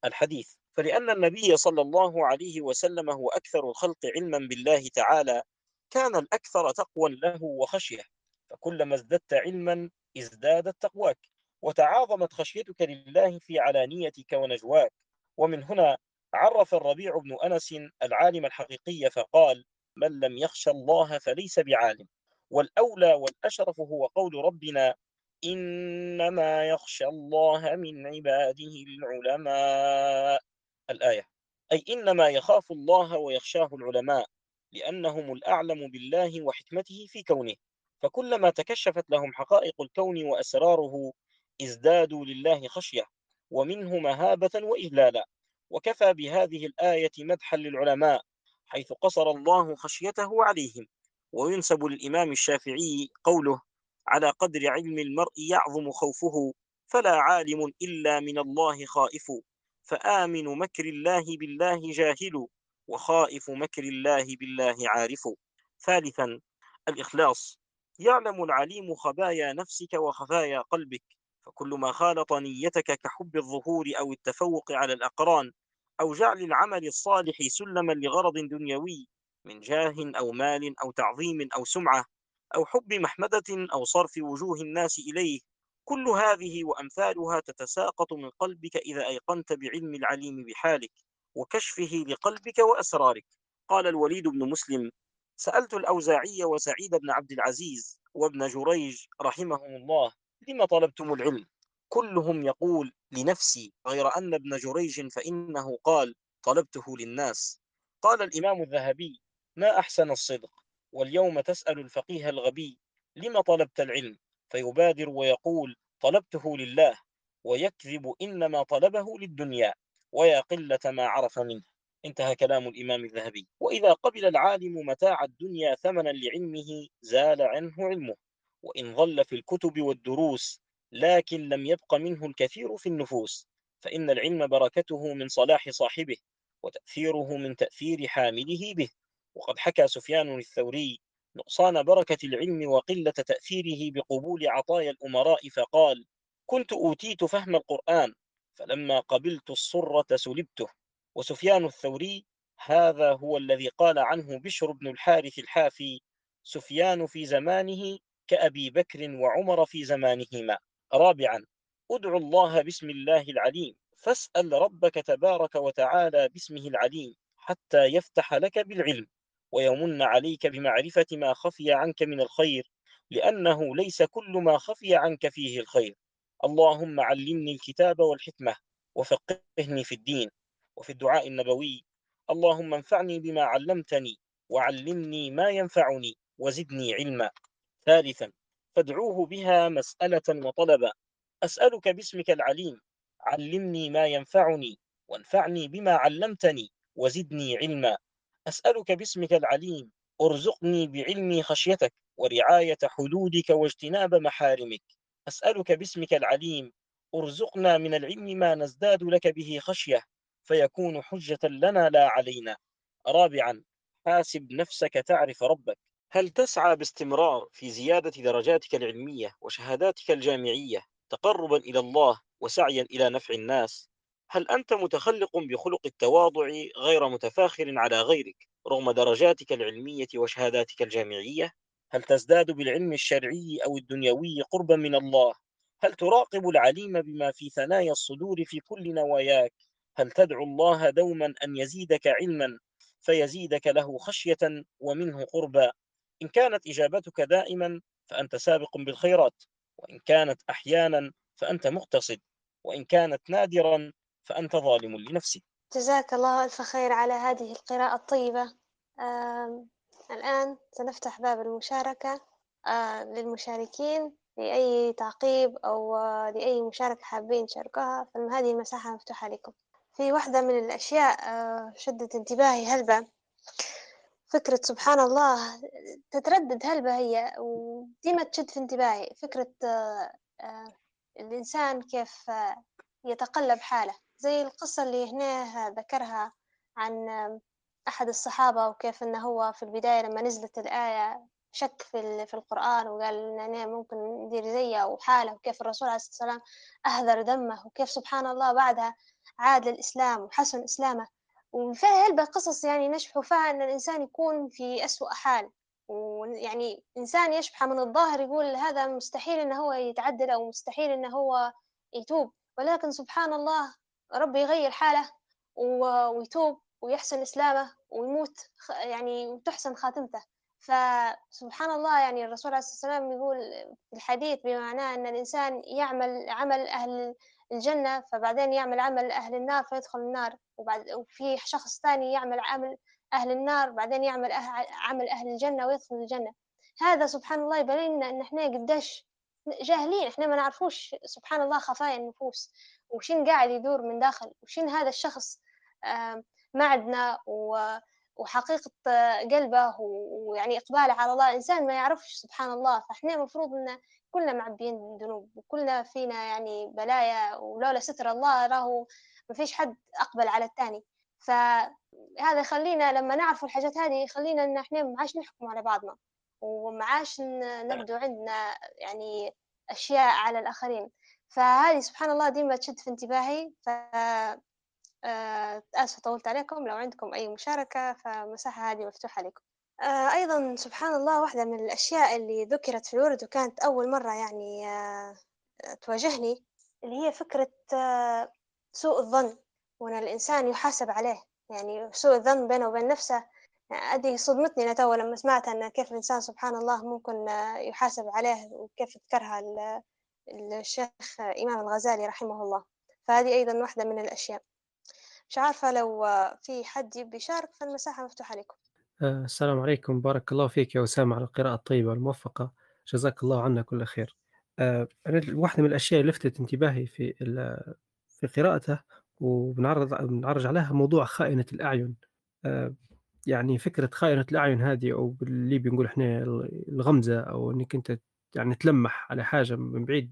الحديث. فلأن النبي صلى الله عليه وسلم هو أكثر الخلق علما بالله تعالى كان الأكثر تقوى له وخشية. فكلما ازددت علما ازدادت تقواك وتعاظمت خشيتك لله في علانيتك ونجواك. ومن هنا عرف الربيع بن أنس العالم الحقيقي فقال من لم يخشى الله فليس بعالم. والأولى والأشرف هو قول ربنا إنما يخشى الله من عباده العلماء. الآية أي إنما يخاف الله ويخشاه العلماء لأنهم الأعلم بالله وحكمته في كونه. فكلما تكشفت لهم حقائق الكون وأسراره ازدادوا لله خشية ومنه مهابة وإجلالا وكفى بهذه الآية مدحا للعلماء حيث قصر الله خشيته عليهم. وينسب للإمام الشافعي قوله على قدر علم المرء يعظم خوفه فلا عالم إلا من الله خائف. فآمن مكر الله بالله جاهل وخائف مكر الله بالله عارف. ثالثا الإخلاص. يعلم العليم خبايا نفسك وخفايا قلبك فكل ما خالط نيتك كحب الظهور أو التفوق على الأقران أو جعل العمل الصالح سلما لغرض دنيوي من جاه أو مال أو تعظيم أو سمعة. أو حب محمدة أو صرف وجوه الناس إليه. كل هذه وأمثالها تتساقط من قلبك إذا أيقنت بعلم العليم بحالك وكشفه لقلبك وأسرارك. قال الوليد بن مسلم سألت الأوزاعي وسعيد بن عبد العزيز وابن جريج رحمهم الله لم طلبتم العلم؟ كلهم يقول لنفسي غير أن ابن جريج فإنه قال طلبته للناس. قال الإمام الذهبي ما أحسن الصدق؟ واليوم تسأل الفقيه الغبي لم طلبت العلم؟ فيبادر ويقول طلبته لله ويكذب إنما طلبه للدنيا ويا قلة ما عرف منه. انتهى كلام الإمام الذهبي. وإذا قبل العالم متاع الدنيا ثمنا لعلمه زال عنه علمه. وإن ظل في الكتب والدروس لكن لم يبق منه الكثير في النفوس. فإن العلم بركته من صلاح صاحبه وتأثيره من تأثير حامله به. وقد حكى سفيان الثوري نقصان بركة العلم وقلة تأثيره بقبول عطايا الأمراء فقال كنت أوتيت فهم القرآن فلما قبلت الصرة سلبته. وسفيان الثوري هذا هو الذي قال عنه بشر بن الحارث الحافي سفيان في زمانه كأبي بكر وعمر في زمانهما. رابعا أدعو الله باسم الله العليم فاسأل ربك تبارك وتعالى باسمه العليم حتى يفتح لك بالعلم. ويمن عليك بمعرفة ما خفي عنك من الخير لأنه ليس كل ما خفي عنك فيه الخير. اللهم علمني الكتاب والحكمة وفقهني في الدين وفي الدعاء النبوي. اللهم انفعني بما علمتني وعلمني ما ينفعني وزدني علما. ثالثا فادعوه بها مسألة وطلبا. أسألك باسمك العليم علمني ما ينفعني وانفعني بما علمتني وزدني علما. أسألك باسمك العليم أرزقني بعلمي خشيتك ورعاية حدودك واجتناب محارمك. أسألك باسمك العليم أرزقنا من العلم ما نزداد لك به خشية فيكون حجة لنا لا علينا. رابعا حاسب نفسك تعرف ربك. هل تسعى باستمرار في زيادة درجاتك العلمية وشهاداتك الجامعية تقربا إلى الله وسعيا إلى نفع الناس؟ هل أنت متخلق بخلق التواضع غير متفاخر على غيرك رغم درجاتك العلمية وشهاداتك الجامعية؟ هل تزداد بالعلم الشرعي أو الدنيوي قربا من الله؟ هل تراقب العليم بما في ثنايا الصدور في كل نواياك؟ هل تدعو الله دوما أن يزيدك علما فيزيدك له خشية ومنه قربا؟ إن كانت إجابتك دائما فأنت سابق بالخيرات وإن كانت أحيانا فأنت مقتصد وإن كانت نادرا فأنت ظالم لنفسك. جزاك الله ألف خير على هذه القراءة الطيبة. الآن سنفتح باب المشاركة آه، للمشاركين لأي تعقيب أو آه، لأي مشاركة حابين تشاركوها. فهذه المساحة مفتوحة لكم. في واحدة من الأشياء آه، شدت انتباهي هلبة. فكرة سبحان الله تتردد هلبة هي وديما تشد في انتباهي. فكرة الإنسان كيف يتقلب حاله. زي القصة اللي هنا ذكرها عن أحد الصحابة وكيف إنه هو في البداية لما نزلت الآية شك في في القرآن وقال إن أنا ممكن ندير زيه وحاله وكيف الرسول عليه الصلاة والسلام أهذر دمه وكيف سبحان الله بعدها عاد للإسلام وحسن إسلامه. وفيها هلبة قصص يعني نشبح فيها أن الإنسان يكون في أسوأ حال. ويعني إنسان يشبح من الظاهر يقول هذا مستحيل إنه هو يتعدل أو مستحيل إنه هو يتوب. ولكن سبحان الله ربي يغير حاله ويتوب ويحسن إسلامه ويموت يعني وتحسن خاتمته. فسبحان الله يعني الرسول عليه الصلاة والسلام يقول في الحديث بمعناه أن الإنسان يعمل عمل أهل الجنة فبعدين يعمل عمل أهل النار فيدخل النار. وبعد وفي شخص ثاني يعمل عمل أهل النار بعدين يعمل أهل عمل أهل الجنة ويدخل الجنة. هذا سبحان الله يبين لنا إن إحنا قديش جاهلين إحنا ما نعرفوش سبحان الله خفايا النفوس. وشين قاعد يدور من داخل وشين هذا الشخص معدنا وحقيقة قلبه ويعني إقباله على الله. الإنسان ما يعرفش سبحان الله فإحنا المفروض إن كلنا معبيين ذنوب وكلنا فينا يعني بلايا ولولا ستر الله راهو ما فيش حد أقبل على الثاني فهذا يخلينا لما نعرف الحاجات هذه يخلينا إن إحنا ما عادش نحكم على بعضنا وما عادش نبدو عندنا يعني أشياء على الآخرين. فهذه سبحان الله ديما تشد في انتباهي. ف آه، آسفة طولت عليكم. لو عندكم أي مشاركة فمساحة هذه مفتوحة لكم. آه، أيضا سبحان الله واحدة من الأشياء اللي ذكرت في الورد وكانت أول مرة يعني آه، تواجهني اللي هي فكرة سوء الظن وأن الإنسان يحاسب عليه. يعني سوء الظن بينه وبين نفسه. هذه صدمتني أنا لما سمعت أن كيف الإنسان سبحان الله ممكن يحاسب عليه وكيف ذكرها الشيخ إمام الغزالي رحمه الله. فهذه أيضا واحدة من الأشياء. مش عارفة لو في حد يبي يشارك فالمساحة مفتوحة لكم. آه، السلام عليكم. بارك الله فيك يا أسامة على القراءة الطيبة والموفقة جزاك الله عنا كل خير. آه، أنا واحدة من الأشياء اللي لفتت انتباهي في في قراءته وبنعرض بنعرج عليها موضوع خائنة الأعين. آه، يعني فكرة خائنة الأعين هذه أو باللي بنقول إحنا الغمزة أو إنك أنت يعني تلمح على حاجة من بعيد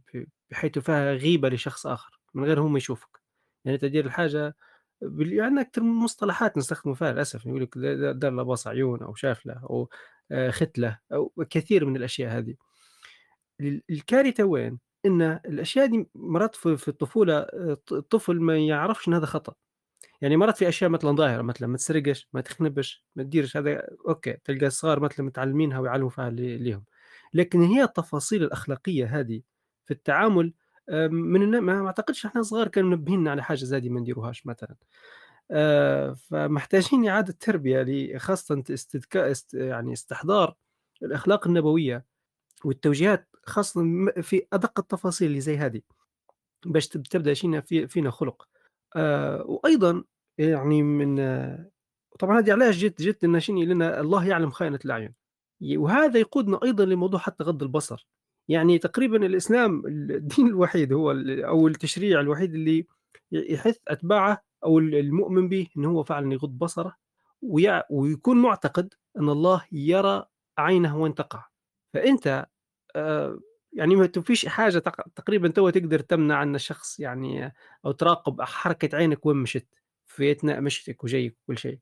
بحيث فيها غيبة لشخص آخر من غير هو ما يشوفك. يعني تدير الحاجة بال- يعني أكثر من مصطلحات نستخدم فيها للأسف. يقول لك دا- دا- دار له باص عيون أو شاف له أو آه، ختله أو كثير من الأشياء هذه. ال- الكارثة وين؟ إن الأشياء دي مرات في في الطفولة آه، الطفل ما يعرفش إن هذا خطأ. يعني مرات في أشياء مثلا ظاهرة مثلا ما تسرقش ما تخنبش ما تديرش هذا okay تلقى الصغار مثلا متعلمينها ويعلموا فيها لي- ليهم. لكن هي التفاصيل الأخلاقية هذه في التعامل من ما أعتقدش إحنا صغار كانوا منبهين على حاجة زي دي ما نديروهاش مثلا. آه، فمحتاجين إعادة تربية خاصه استذكاء است يعني استحضار الأخلاق النبوية والتوجيهات خاصه في أدق التفاصيل اللي زي هذه باش تب- تبدأ شينا في فينا خلق. آه، وأيضا يعني من طبعا هذه علاش جت جت لنا شنو لنا الله يعلم خائنة الأعين. ي- وهذا يقودنا أيضا لموضوع حتى غض البصر. يعني تقريبا الإسلام الدين الوحيد هو أو التشريع الوحيد اللي يحث أتباعه أو ال- المؤمن به أنه هو فعلا يغض بصره ويكون معتقد أن الله يرى عينه وين تقع. فأنت آه، يعني ما فيش حاجة تق- تقريبا تو تقدر تمنع أن الشخص يعني أو تراقب حركة عينك وين مشت في أثناء مشيتك وجيك وكل شيء.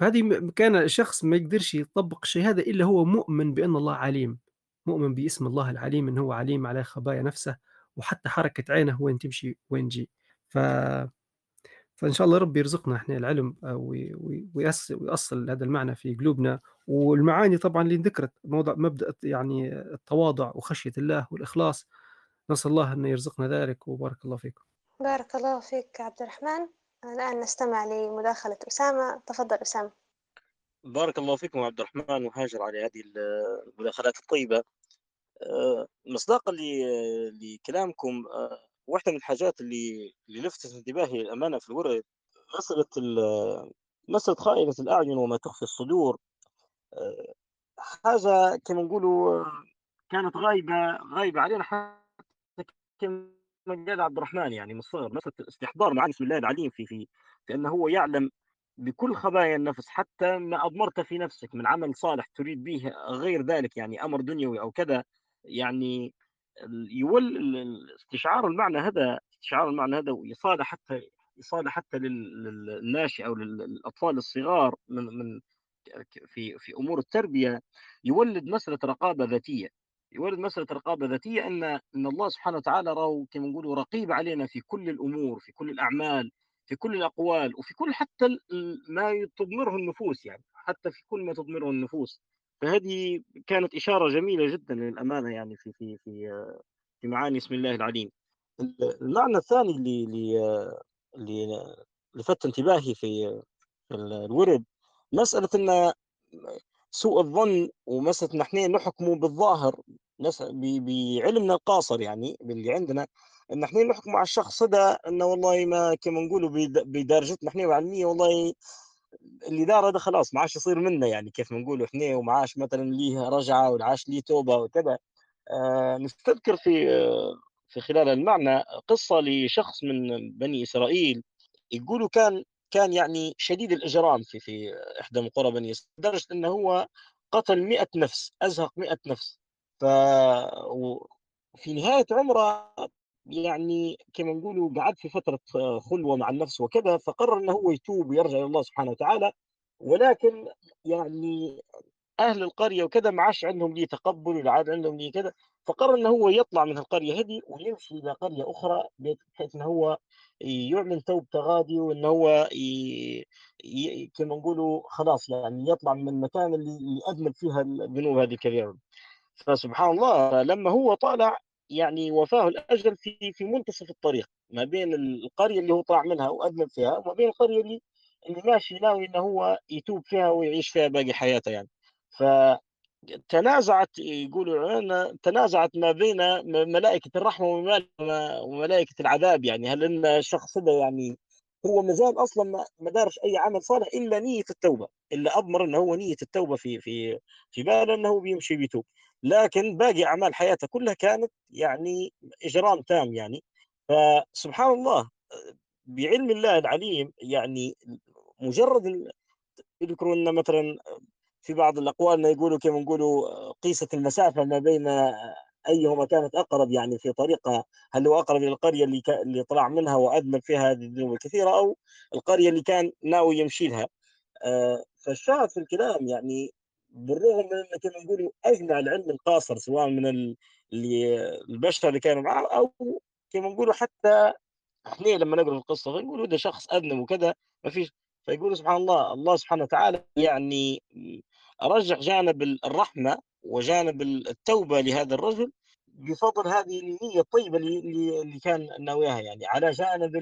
فهذه كان الشخص ما يقدرش يطبق الشيء هذا إلا هو مؤمن بأن الله عليم مؤمن باسم الله العليم أنه هو عليم على خبايا نفسه وحتى حركة عينه وين تمشي وين تجي. ف... فإن شاء الله ربي يرزقنا إحنا العلم آه، وي- وي- ويأصل, هذا المعنى في قلوبنا. والمعاني طبعا اللي ذكرت موضوع مبدأ يعني التواضع وخشية الله والإخلاص. نسأل الله أن يرزقنا ذلك وبارك الله فيكم. بارك الله فيك عبد الرحمن. الآن نستمع لمداخلة أسامة. تفضل أسامة. بارك الله فيكم عبد الرحمن وهاجر على هذه المداخلات الطيبة. آه، مصداقا لكلامكم آه، واحدة من الحاجات اللي اللي لفتت انتباهي الأمانة في الورد مسألة مسألة خائنة الأعين وما تخفي الصدور. آه، حاجة كما نقولوا كانت غايبة غايبة علينا حتى كما قال عبد الرحمن يعني من الصغر مسألة استحضار معاني اسم الله العليم في في في أنه هو يعلم بكل خبايا النفس حتى ما أضمرت في نفسك من عمل صالح تريد به غير ذلك يعني أمر دنيوي أو كذا يعني يول استشعار المعنى هذا استشعار المعنى هذا وإيصاله حتى إيصاله حتى لل- لل- للناشئ أو لل- للأطفال الصغار من من في في أمور التربية يولد مسألة رقابة ذاتية. يولد مسألة رقابة ذاتية أن أن الله سبحانه وتعالى راهو كما نقولوا رقيب علينا في كل الأمور في كل الأعمال في كل الأقوال وفي كل حتى ما تضمره النفوس يعني حتى في كل ما تضمره النفوس. فهذه كانت إشارة جميلة جدا للأمانة يعني في في في في معاني اسم الله العليم. المعنى الثاني اللي اللي لفت انتباهي في الورد مسألة أن سوء الظن ومسألة أن إحنا نحكم بالظاهر بعلمنا القاصر يعني باللي عندنا إن إحنا نحكم على الشخص هذا إنه والله ما كما نقولوا بد- بدرجتنا إحنا العلمية والله اللي دار هذا خلاص ما عادش يصير منا يعني كيف ما نقولوا إحنا وما عادش مثلا ليه رجعة ولا عادش ليه توبة وكذا. آه نستذكر في آه في خلال المعنى قصة لشخص من بني إسرائيل يقولوا كان كان يعني شديد الإجرام في في إحدى من قرى بني لدرجة انه هو قتل 100 نفس أزهق 100 نفس. ف في نهاية عمره يعني كما نقولوا قعد في فترة خلوة مع النفس وكذا فقرر إنه هو يتوب ويرجع إلى الله سبحانه وتعالى. ولكن يعني أهل القرية وكذا ما عادش عندهم ليه تقبل ولا عاد عندهم ليه كذا فقرر انه هو يطلع من القرية هذه ويمشي إلى قرية أخرى بحيث انه هو يعلن توبته غادي وانه هو ي... ي... كما نقولوا خلاص يعني يطلع من المكان اللي اللي اذنب فيها الذنوب هذه الكبيرة. فسبحان الله لما هو طالع يعني وفاه الأجل في في منتصف الطريق ما بين القرية اللي هو طلع منها واذنب فيها وما بين القرية اللي اللي ماشي ناوي انه هو يتوب فيها ويعيش فيها باقي حياته يعني. فتنازعت يقولوا تنازعت ما بين ملائكة الرحمة وملائكه وملائكة العذاب يعني. هل إن الشخص ده يعني هو مازال أصلا ما- دارش أي عمل صالح إلا نية التوبة إلا أضمر إنه هو نية التوبة في في في باله إنه بيمشي بيتوب لكن باقي أعمال حياته كلها كانت يعني إجرام تام يعني. فسبحان الله بعلم الله العليم يعني مجرد يذكروا ان مثلا في بعض الأقوال ما يقولوا كما نقولوا قيست المسافة ما بين أيهما كانت أقرب يعني في طريقة هل هو أقرب إلى القرية اللي. اللي طلع منها وأذنب فيها هذه الذنوب الكثيرة أو القرية اللي كان ناوي يمشي لها آه فالشاهد في الكلام يعني بالرغم من أن كما نقولوا أجمع العلم القاصر سواء من ال... اللي البشر اللي كانوا معه أو كما نقولوا حتى إحنا لما نقرأ القصة فنقول ده شخص اذنب وكذا ما فيش فيقول سبحان الله الله سبحانه وتعالى يعني رجح جانب الرحمة وجانب التوبة لهذا الرجل بفضل هذه النية الطيبة اللي, كان ناويها يعني على جانب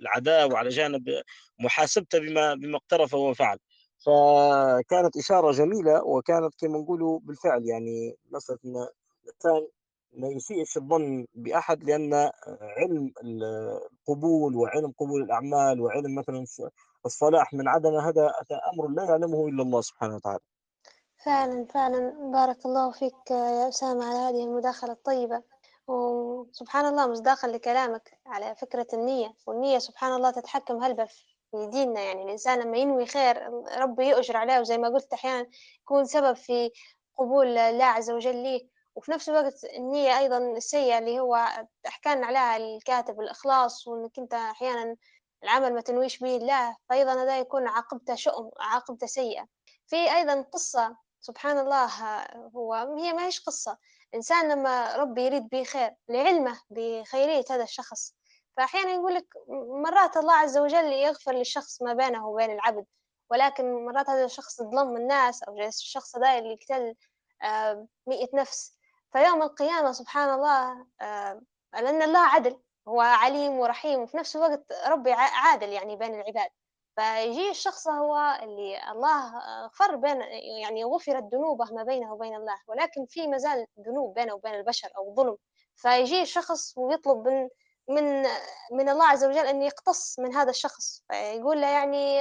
العداء وعلى جانب محاسبته بما بما اقترف وفعل. فكانت إشارة جميلة وكانت كما نقولوا بالفعل يعني مسألة الإنسان ما يسيئش الظن بأحد لأن علم القبول وعلم قبول الأعمال وعلم مثلا الصلاح من عدم هذا أمر لا يعلمه إلا الله سبحانه وتعالى. فعلا فعلا. بارك الله فيك يا أسامة على هذه المداخلة الطيبة. وسبحان الله مصداقا لكلامك على فكرة النية. والنية سبحان الله تتحكم هلبة في ديننا. يعني الإنسان لما ينوي خير ربي يؤجر عليه. وزي ما قلت أحيانا يكون سبب في قبول الله عز وجل ليه. وفي نفس الوقت النية أيضا السيئة اللي هو حكى عليها الكاتب الإخلاص. وإنك أنت أحيانا العمل ما تنويش به الله فأيضا هذا يكون عاقبته شؤم عاقبته سيئة. في أيضا قصة سبحان الله هو هي ما هيش قصة. إنسان لما ربي يريد به خير لعلمه بخيرية هذا الشخص. فأحيانا يقول لك مرات الله عز وجل يغفر للشخص ما بينه وبين العبد ولكن مرات هذا الشخص ظلم الناس أو الشخص هذا اللي قتل مئة نفس. فيوم القيامة سبحان الله لأن الله عدل. هو عليم ورحيم وفي نفس الوقت ربي عادل يعني بين العباد. فيجي الشخص هو اللي الله غفر بين يعني غفرت ذنوبه ما بينه وبين الله ولكن في مازال ذنوب بينه وبين البشر أو ظلم. فيجي الشخص ويطلب من من من الله عز وجل أن يقتص من هذا الشخص. فيقول له يعني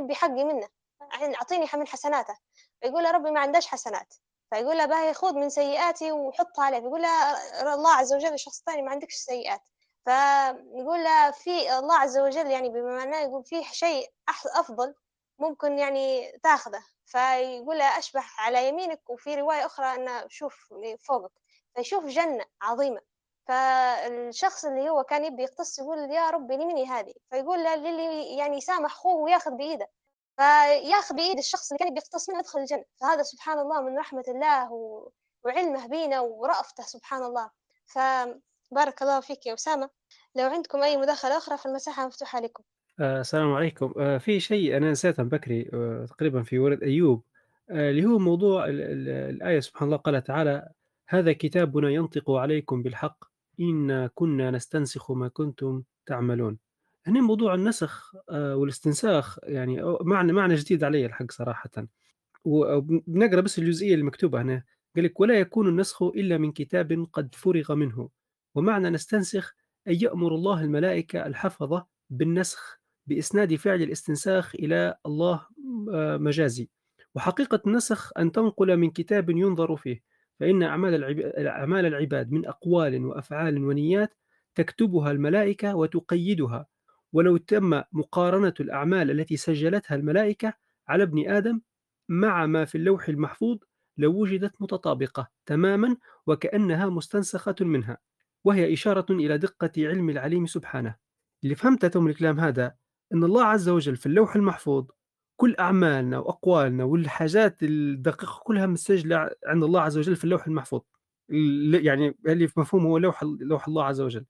نبي حقي منه أعطيني من حسناته. فيقول له ربي ما عندهش حسنات. فيقول له باهي خذ من سيئاتي وحطها عليه بيقول له الله عز وجل الشخص الثاني ما عندكش سيئات. فيقول له في الله عز وجل يعني بما معناه يقول فيه شيء أفضل ممكن يعني تاخذه. فيقول له أشبح على يمينك وفي رواية أخرى أن شوف فوقك. فيشوف جنة عظيمة. فالشخص اللي هو كان يبي يقتص يقول يا ربي لمني هذه؟ فيقول للي يعني يسامح أخوه وياخذ بإيده. فياخذ بإيد الشخص اللي كان بيقتص منه يدخل الجنة. فهذا سبحان الله من رحمة الله و... وعلمه بينا ورأفته سبحان الله. فبارك الله فيك يا أسامة. لو عندكم أي مداخلة أخرى فالمساحة مفتوحة لكم. آه السلام عليكم. آه في شيء أنا نسيته بكري آه تقريبا في ورد أيوب آه اللي هو موضوع ال ال الآية سبحان الله. قال تعالى هذا كتابنا ينطق عليكم بالحق. إنا كنا نستنسخ ما كنتم تعملون. هنا موضوع النسخ والاستنساخ يعني معنى معنى جديد علي الحق صراحة. وبنقرا بس الجزئية المكتوبة هنا. قال لك ولا يكون النسخ إلا من كتاب قد فرغ منه. ومعنى نستنسخ أن يأمر الله الملائكة الحفظة بالنسخ بإسناد فعل الاستنساخ إلى الله مجازي. وحقيقة النسخ أن تنقل من كتاب ينظر فيه فإن أعمال أعمال العباد من أقوال وأفعال ونيات تكتبها الملائكة وتقيدها. ولو تم مقارنة الأعمال التي سجلتها الملائكة على ابن آدم مع ما في اللوح المحفوظ لوجدت متطابقة تماما وكأنها مستنسخة منها وهي إشارة إلى دقة علم العليم سبحانه. اللي فهمته من الكلام هذا أن الله عز وجل في اللوح المحفوظ كل أعمالنا وأقوالنا والحاجات الدقيقة كلها مسجلة عند الله عز وجل في اللوح المحفوظ. يعني اللي في مفهوم هو لوح لوح الله عز وجل.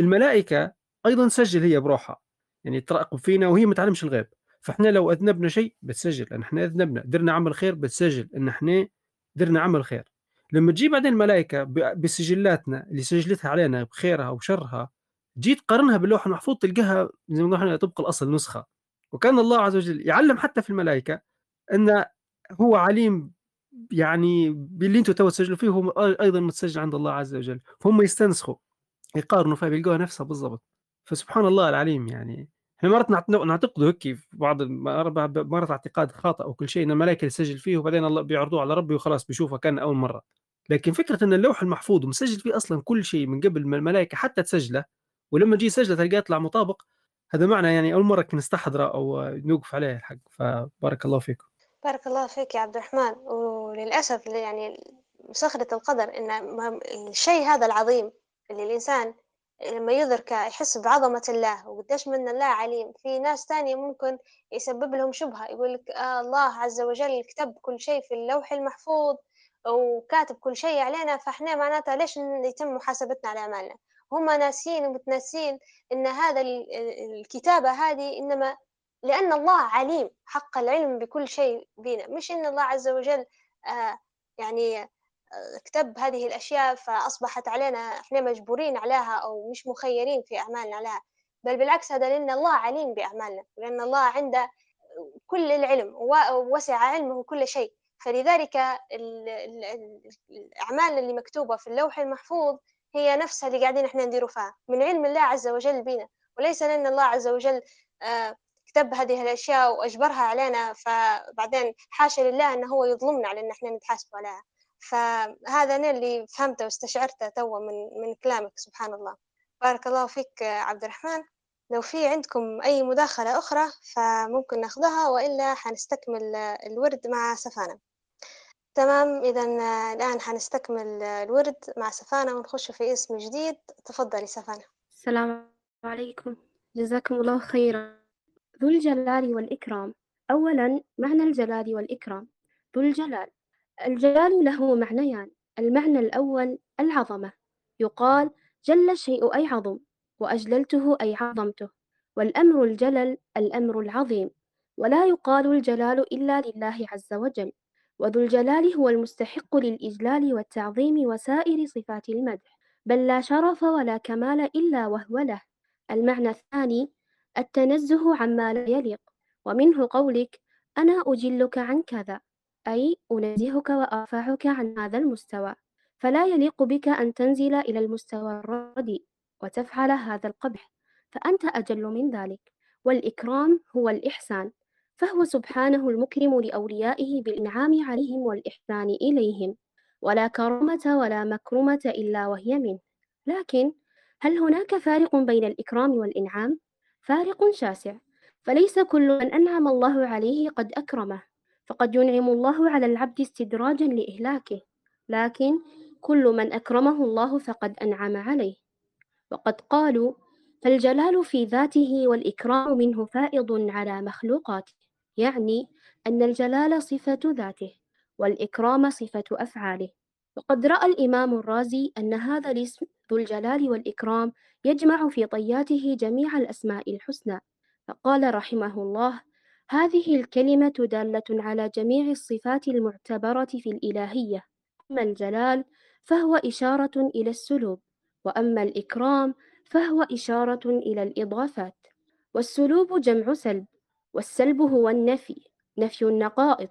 الملائكة أيضا سجل هي بروحها. يعني تراقب فينا وهي ما تعلمش الغيب. فاحنا لو أذنبنا شيء بتسجل ان إحنا أذنبنا درنا عمل خير بتسجل إن إحنا درنا عمل خير. لما تجي بعدين الملائكة بسجلاتنا اللي سجلتها علينا بخيرها وشرها جيت قارنها باللوح المحفوظ تلقاها زي ما إحنا طبق الأصل نسخة. وكان الله عز وجل يعلم حتى في الملائكة إن هو عليم يعني باللي أنتم تو تسجلوا فيه هو أيضا متسجل عند الله عز وجل. فهم يستنسخوا يقارنوا فيها بيلقوها نفسها بالضبط. فسبحان الله العليم يعني إحنا مرات نعتقده هيك في بعض مرات اعتقاد خاطئ أو كل شيء ان الملائكة يسجل فيه وبعدين الله بيعرضوه على ربي وخلاص بيشوفه كان أول مرة. لكن فكرة إن اللوح المحفوظ مسجل فيه أصلا كل شيء من قبل ما الملائكة حتى تسجله ولما تجي سجلة تلقاه يطلع مطابق هذا معنى يعني أول مرة نستحضره أو نوقف عليه الحق. فبارك الله فيكم. بارك الله فيك يا عبد الرحمن. وللأسف يعني مسخرة القدر إن الشيء هذا العظيم اللي الإنسان لما يدرك يحس بعظمة الله وقديش من الله عليم. في ناس تانية ممكن يسبب لهم شبهة يقول لك آه الله عز وجل كتب كل شيء في اللوح المحفوظ وكاتب كل شيء علينا فاحنا معناتها ليش يتم محاسبتنا على أعمالنا؟ هم ناسين ومتناسين إن هذا الكتابة هذه إنما لأن الله عليم حق العلم بكل شيء بينا. مش إن الله عز وجل آه يعني كتب هذه الأشياء فأصبحت علينا إحنا مجبورين عليها أو مش مخيرين في أعمالنا عليها بل بالعكس هذا لأن الله عليم بأعمالنا لأن الله عنده كل العلم ووسع علمه كل شيء. فلذلك الأعمال اللي مكتوبة في اللوح المحفوظ هي نفسها اللي قاعدين إحنا نديروا فيها من علم الله عز وجل بنا وليس لأن الله عز وجل آه، كتب هذه الأشياء وأجبرها علينا فبعدين حاشا لله أنه هو يظلمنا على أن إحنا نتحاسب عليها. فهذا أنا اللي فهمته واستشعرته توا من من كلامك سبحان الله. بارك الله فيك عبد الرحمن. لو في عندكم أي مداخلة أخرى فممكن ناخذها وإلا حنستكمل الورد مع سفانة. تمام إذا الآن حنستكمل الورد مع سفانة ونخش في اسم جديد. تفضلي سفانة. السلام عليكم. جزاكم الله خيرا. ذو الجلال والإكرام. أولا معنى الجلال والإكرام. ذو الجلال. الجلال له معنيان المعنى الأول العظمة. يقال جل الشيء أي عظم وأجللته أي عظمته. والأمر الجلل الأمر العظيم. ولا يقال الجلال إلا لله عز وجل. وذو الجلال هو المستحق للإجلال والتعظيم وسائر صفات المدح. بل لا شرف ولا كمال إلا وهو له. المعنى الثاني التنزه عما لا يليق. ومنه قولك أنا أجلك عن كذا. أي أنزهك وأرفعك عن هذا المستوى فلا يليق بك أن تنزل إلى المستوى الرديء وتفعل هذا القبح فأنت أجل من ذلك والإكرام هو الإحسان فهو سبحانه المكرم لأوليائه بالإنعام عليهم والإحسان إليهم ولا كرامة ولا مكرمة إلا وهي منه لكن هل هناك فارق بين الإكرام والإنعام؟ فارق شاسع فليس كل من أنعم الله عليه قد أكرمه فقد ينعم الله على العبد استدراجا لإهلاكه لكن كل من أكرمه الله فقد أنعم عليه. وقد قالوا فالجلال في ذاته والإكرام منه فائض على مخلوقاته يعني أن الجلال صفة ذاته والإكرام صفة أفعاله. وقد رأى الإمام الرازي أن هذا الاسم ذو الجلال والإكرام يجمع في طياته جميع الأسماء الحسنى فقال رحمه الله هذه الكلمة دالة على جميع الصفات المعتبرة في الإلهية. أما الجلال فهو إشارة إلى السلوب وأما الإكرام فهو إشارة إلى الإضافات. والسلوب جمع سلب والسلب هو النفي نفي النقائض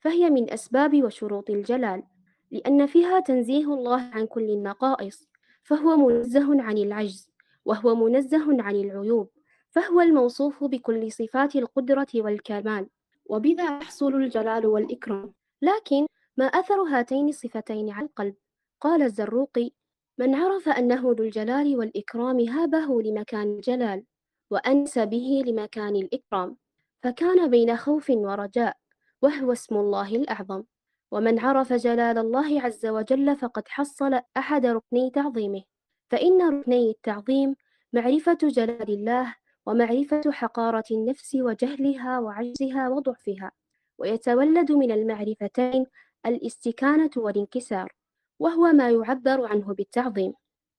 فهي من أسباب وشروط الجلال. لأن فيها تنزيه الله عن كل النقائص فهو منزه عن العجز وهو منزه عن العيوب. فهو الموصوف بكل صفات القدرة والكمال وبذا يحصل الجلال والإكرام. لكن ما أثر هاتين الصفتين على القلب؟ قال الزروقي من عرف أنه ذو الجلال والإكرام هابه لمكان الجلال وأنس به لمكان الإكرام فكان بين خوف ورجاء وهو اسم الله الأعظم. ومن عرف جلال الله عز وجل فقد حصل أحد ركني تعظيمه. فإن ركني التعظيم معرفة جلال الله ومعرفة حقارة النفس وجهلها وعجزها وضعفها ويتولد من المعرفتين الاستكانة والانكسار وهو ما يعبر عنه بالتعظيم.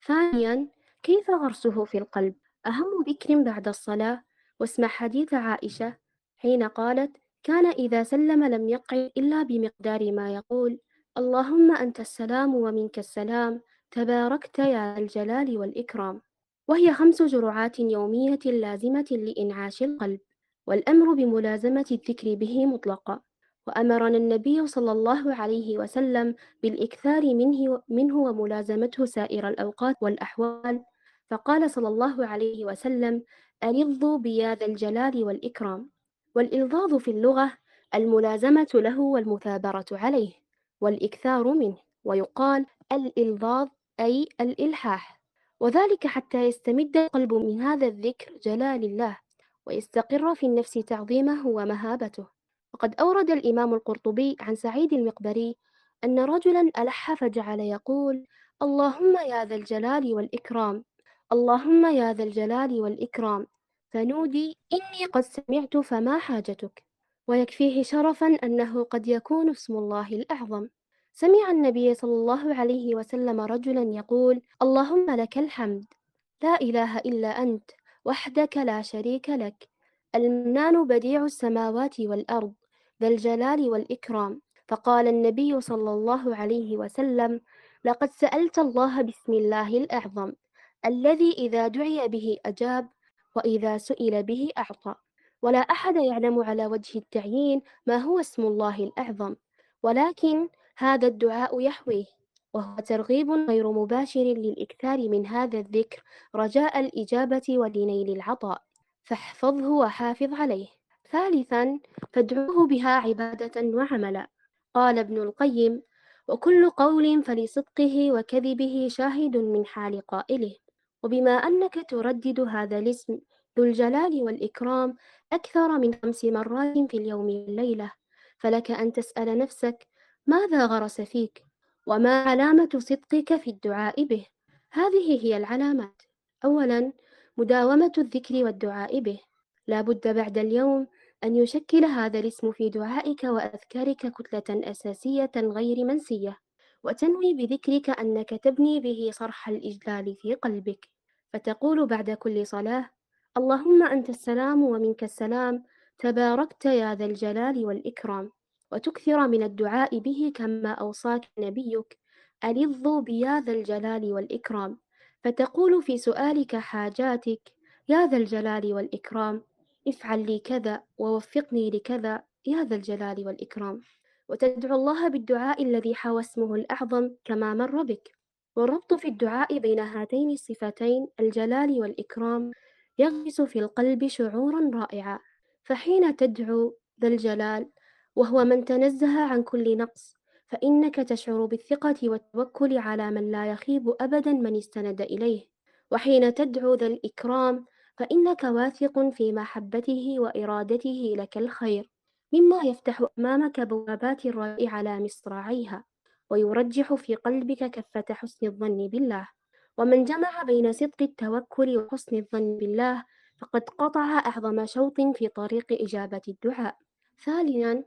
ثانيا كيف غرسه في القلب؟ أهم ذكر بعد الصلاة. واسمع حديث عائشة حين قالت كان إذا سلم لم يقع إلا بمقدار ما يقول اللهم أنت السلام ومنك السلام تباركت يا الجلال والإكرام. وهي خمس جرعات يومية لازمة لإنعاش القلب والأمر بملازمة الذكر به مطلقا. وأمرنا النبي صلى الله عليه وسلم بالإكثار منه, منه وملازمته سائر الأوقات والأحوال. فقال صلى الله عليه وسلم ألظوا بيا الجلال والإكرام. والإلظاظ في اللغة الملازمة له والمثابرة عليه والإكثار منه. ويقال الإلظاظ أي الإلحاح. وذلك حتى يستمد القلب من هذا الذكر جلال الله ويستقر في النفس تعظيمه ومهابته. وقد أورد الإمام القرطبي عن سعيد المقبري أن رجلا ألح فجعل يقول اللهم يا ذا الجلال والإكرام اللهم يا ذا الجلال والإكرام فنودي إني قد سمعت فما حاجتك ويكفيه شرفا أنه قد يكون اسم الله الأعظم. سمع النبي صلى الله عليه وسلم رجلا يقول اللهم لك الحمد لا إله إلا أنت وحدك لا شريك لك المنان بديع السماوات والأرض ذا الجلال والإكرام. فقال النبي صلى الله عليه وسلم لقد سألت الله بسم الله الأعظم الذي إذا دعي به أجاب وإذا سئل به أعطى. ولا أحد يعلم على وجه التعيين ما هو اسم الله الأعظم ولكن هذا الدعاء يحويه وهو ترغيب غير مباشر للإكثار من هذا الذكر رجاء الإجابة ولنيل العطاء. فاحفظه وحافظ عليه. ثالثا فادعوه بها عبادة وعملا. قال ابن القيم وكل قول فلصدقه وكذبه شاهد من حال قائله. وبما أنك تردد هذا الاسم ذو الجلال والإكرام أكثر من خمس مرات في اليوم والليلة. فلك أن تسأل نفسك ماذا غرس فيك؟ وما علامة صدقك في الدعاء به؟ هذه هي العلامات. أولا مداومة الذكر والدعاء به. لا بد بعد اليوم أن يشكل هذا الاسم في دعائك وأذكارك كتلة أساسية غير منسية. وتنوي بذكرك أنك تبني به صرح الإجلال في قلبك. فتقول بعد كل صلاة اللهم أنت السلام ومنك السلام تباركت يا ذا الجلال والإكرام. وتكثر من الدعاء به كما أوصاك نبيك. ألظوا بيا ذا الجلال والإكرام. فتقول في سؤالك حاجاتك يا ذا الجلال والإكرام افعل لي كذا ووفقني لكذا يا ذا الجلال والإكرام. وتدعو الله بالدعاء الذي حوى اسمه الأعظم كما مر بك. والربط في الدعاء بين هاتين الصفتين الجلال والإكرام يغرس في القلب شعورا رائعا. فحين تدعو ذا الجلال وهو من تنزه عن كل نقص فإنك تشعر بالثقة والتوكل على من لا يخيب أبدا من استند إليه. وحين تدعو ذا الإكرام فإنك واثق في محبته وإرادته لك الخير مما يفتح أمامك بوابات الرجاء على مصراعيها ويرجح في قلبك كفة حسن الظن بالله. ومن جمع بين صدق التوكل وحسن الظن بالله فقد قطع أعظم شوط في طريق إجابة الدعاء. ثانيا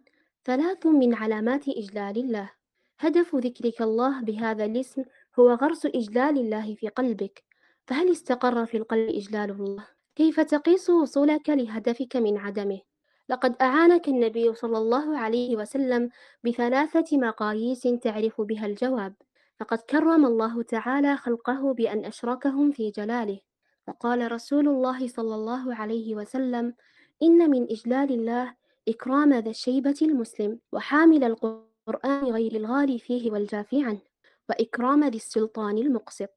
ثلاث من علامات إجلال الله هدف ذكرك الله بهذا الاسم هو غرس إجلال الله في قلبك فهل استقر في القلب إجلال الله؟ كيف تقيس وصولك لهدفك من عدمه؟ لقد أعانك النبي صلى الله عليه وسلم بثلاثة مقاييس تعرف بها الجواب فقد كرم الله تعالى خلقه بأن أشركهم في جلاله فقال رسول الله صلى الله عليه وسلم إن من إجلال الله إكرام ذا الشيبة المسلم وحامل القرآن غير الغالي فيه والجافي عنه وإكرام ذي السلطان المقسط.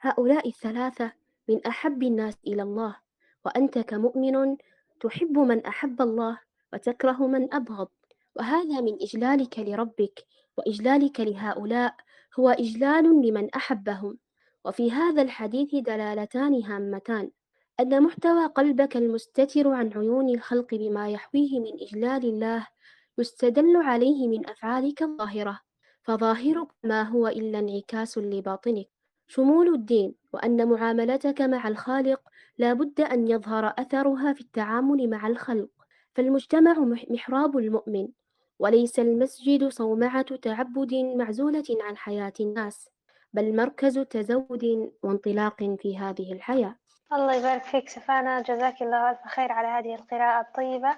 هؤلاء الثلاثة من أحب الناس إلى الله وأنت كمؤمن تحب من أحب الله وتكره من أبغض. وهذا من إجلالك لربك وإجلالك لهؤلاء هو إجلال لمن أحبهم. وفي هذا الحديث دلالتان هامتان. أن محتوى قلبك المستتر عن عيون الخلق بما يحويه من إجلال الله يستدل عليه من أفعالك الظاهرة فظاهرك ما هو إلا انعكاس لباطنك. شمول الدين وأن معاملتك مع الخالق لا بد أن يظهر أثرها في التعامل مع الخلق. فالمجتمع محراب المؤمن وليس المسجد صومعة تعبد معزولة عن حياة الناس بل مركز تزود وانطلاق في هذه الحياة. الله يبارك فيك سفانا جزاك الله ألف خير على هذه القراءة الطيبة.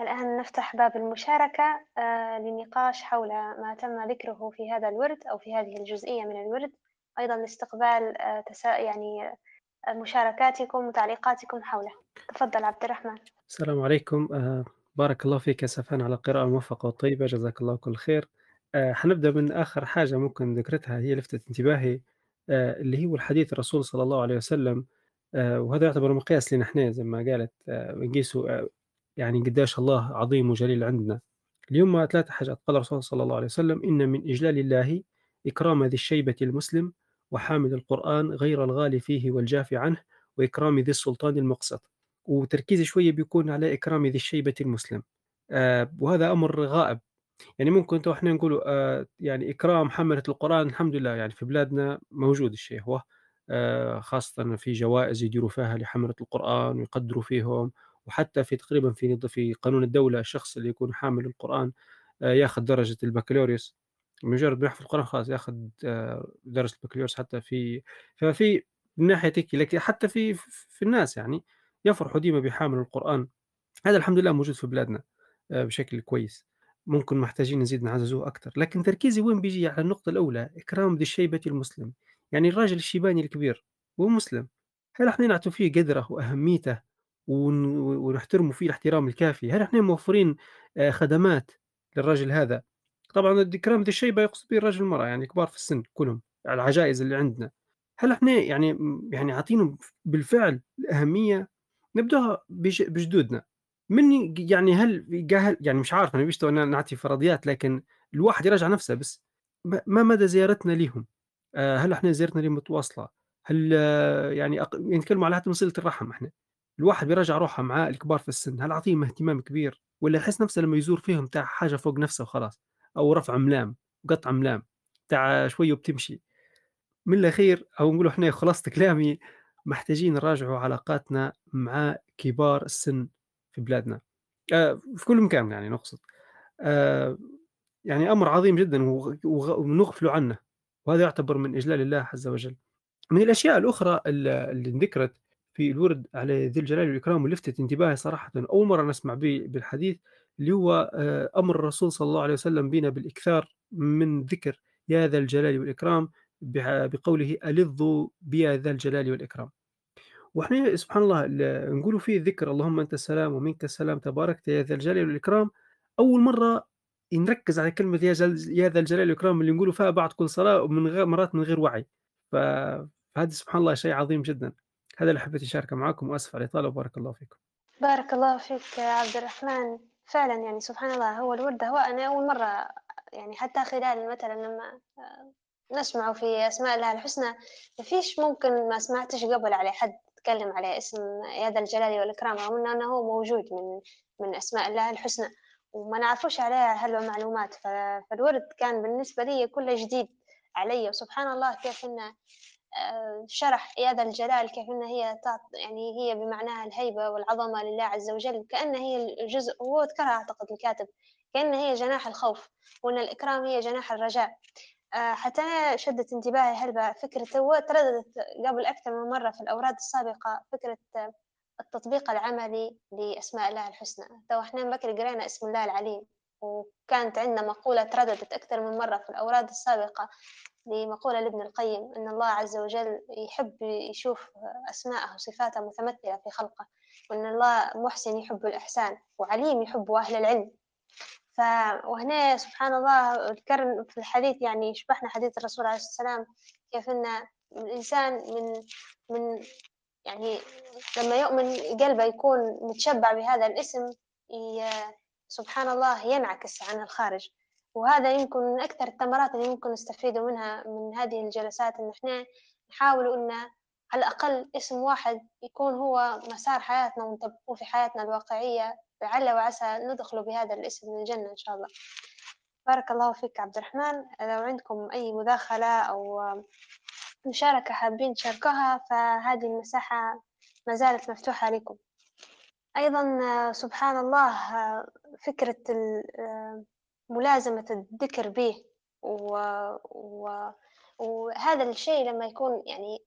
الآن نفتح باب المشاركة آه للنقاش حول ما تم ذكره في هذا الورد أو في هذه الجزئية من الورد. أيضا لاستقبال آه تسا يعني آه مشاركاتكم وتعليقاتكم حوله. تفضل عبد الرحمن. السلام عليكم. آه بارك الله فيك يا على القراءة الموفقة والطيبة جزاك الله كل خير. آه حنبدأ من آخر حاجة ممكن ذكرتها هي لفتت انتباهي آه اللي هو الحديث الرسول صلى الله عليه وسلم آه وهذا يعتبر مقياس لنا إحنا زي ما قالت آه نقيسوا آه يعني قداش الله عظيم وجليل عندنا. اليوم ثلاث حاجات قال الرسول صلى الله عليه وسلم إن من إجلال الله إكرام ذي الشيبة المسلم وحامل القرآن غير الغالي فيه والجافي عنه وإكرام ذي السلطان المقسط. وتركيزي شوية بيكون على إكرام ذي الشيبة المسلم. آه وهذا أمر غائب. يعني ممكن انت وإحنا نقولوا آه يعني إكرام حملة القرآن الحمد لله يعني في بلادنا موجود الشيء هو آه خاصة في جوائز يديروا فيها لحملة القرآن ويقدروا فيهم وحتى في تقريبا في في قانون الدولة الشخص اللي يكون حامل القرآن آه ياخذ درجة البكالوريوس. مجرد بيحفظ القرآن خلاص ياخذ آه درجة البكالوريوس حتى في ففي من ناحية هيك لكن حتى في في الناس يعني يفرحوا ديما بحامل القرآن. هذا الحمد لله موجود في بلادنا بشكل كويس. ممكن محتاجين نزيد نعززوه أكثر لكن تركيزي وين بيجي؟ على النقطة الأولى إكرام ذي الشيبة المسلم يعني الراجل الشيباني الكبير هو مسلم. هل إحنا نعطوا فيه قدره وأهميته ون- ونحترمه فيه الاحترام الكافي؟ هل إحنا موفرين آه، خدمات للرجل هذا؟ طبعا ذي الشيبة يقصد به الرجل والمرأة يعني كبار في السن كلهم العجائز اللي عندنا. هل إحنا يعني يعني عاطينهم بالفعل الأهمية؟ نبدأها بج- بجدودنا. من يعني هل جهل يعني مش عارف أنا بيش أنا نعطي فرضيات لكن الواحد يراجع نفسه بس ما مدى زيارتنا لهم؟ آه، هل إحنا زيارتنا لهم متواصلة؟ هل آه، يعني أق... نتكلم على حتى صله الرحم إحنا. الواحد بيراجع روحه مع الكبار في السن هل أعطيهم اهتمام كبير؟ ولا يحس نفسه لما يزور فيهم تاع حاجة فوق نفسه وخلاص أو رفع ملام قطع ملام تاع شوية وبتمشي. من الأخير أو نقول إحنا خلاصه كلامي محتاجين نراجعوا علاقاتنا مع كبار السن في بلادنا. آه، في كل مكان يعني نقصد. آه، يعني أمر عظيم جدا وغ- وغ- ونغفل عنه. وهذا يعتبر من اجلال الله عز وجل. من الأشياء الأخرى اللي ذكرت في الورد على ذي الجلال والإكرام ولفتت انتباهي صراحة أول مرة نسمع به بالحديث اللي هو آه، أمر الرسول صلى الله عليه وسلم بنا بالإكثار من ذكر يا ذا الجلال والإكرام بع- بقوله الظوا بيا ذا الجلال والإكرام. وإحنا سبحان الله ال- نقولوا فيه ذكر اللهم أنت السلام ومنك السلام تباركت يا ذا الجلال والإكرام أول مرة نركز على كلمة يا, جل يا ذا الجلال والإكرام اللي نقولوا فيها بعد كل صلاة ومن غير مرات من غير وعي. فهذا سبحان الله شيء عظيم جدا. هذا اللي حبيت أشاركه معكم وأسف على الإطالة. وبارك الله فيكم. بارك الله فيك عبد الرحمن. فعلا يعني سبحان الله هو الورد. هو أنا أول مرة يعني حتى خلال مثلا لما آه، نسمع في أسماء الله الحسنى ما فيش ممكن ما سمعتش قبل على حد تكلم على اسم يا ذا الجلال والإكرام رغم أنه هو موجود من من أسماء الله الحسنى. وما نعرفوش عليها هلو معلومات. ف- فالورد كان بالنسبة لي كله جديد علي. وسبحان الله كيف إنه آه، شرح يا الجلال كيف إن هي تعط يعني هي بمعناها الهيبة والعظمة لله عز وجل. كأن هي الجزء هو ذكرها أعتقد الكاتب كأن هي جناح الخوف وأن الإكرام هي جناح الرجاء. آه، حتى أنا شدت انتباهي هلبة فكرة هو ترددت قبل أكثر من مرة في الأوراد السابقة فكرة آه، التطبيق العملي لأسماء الله الحسنى. تو إحنا بكري قرينا اسم الله العليم وكانت عندنا مقولة ترددت أكثر من مرة في الأوراد السابقة لمقولة لابن القيم أن الله عز وجل يحب يشوف أسماءه وصفاته متمثلة في خلقه وأن الله محسن يحب الإحسان وعليم يحب أهل العلم. ف وهنا سبحان الله ذكر في الحديث يعني شبحنا حديث الرسول عليه والسلام كيف أن الإنسان من من يعني لما يؤمن قلبه يكون متشبع بهذا الاسم. سبحان الله ينعكس عن الخارج. وهذا يمكن من أكثر الثمرات اللي ممكن نستفيد منها من هذه الجلسات إن إحنا نحاول إن على الأقل اسم واحد يكون هو مسار حياتنا ونطبقه في حياتنا الواقعية. لعل وعسى ندخل بهذا الاسم من الجنة إن شاء الله. بارك الله فيك عبد الرحمن. لو عندكم أي مداخلة أو مشاركة حابين تشاركوها فهذه المساحة ما زالت مفتوحة لكم أيضا سبحان الله فكرة ملازمة الذكر به. وهذا الشيء لما يكون يعني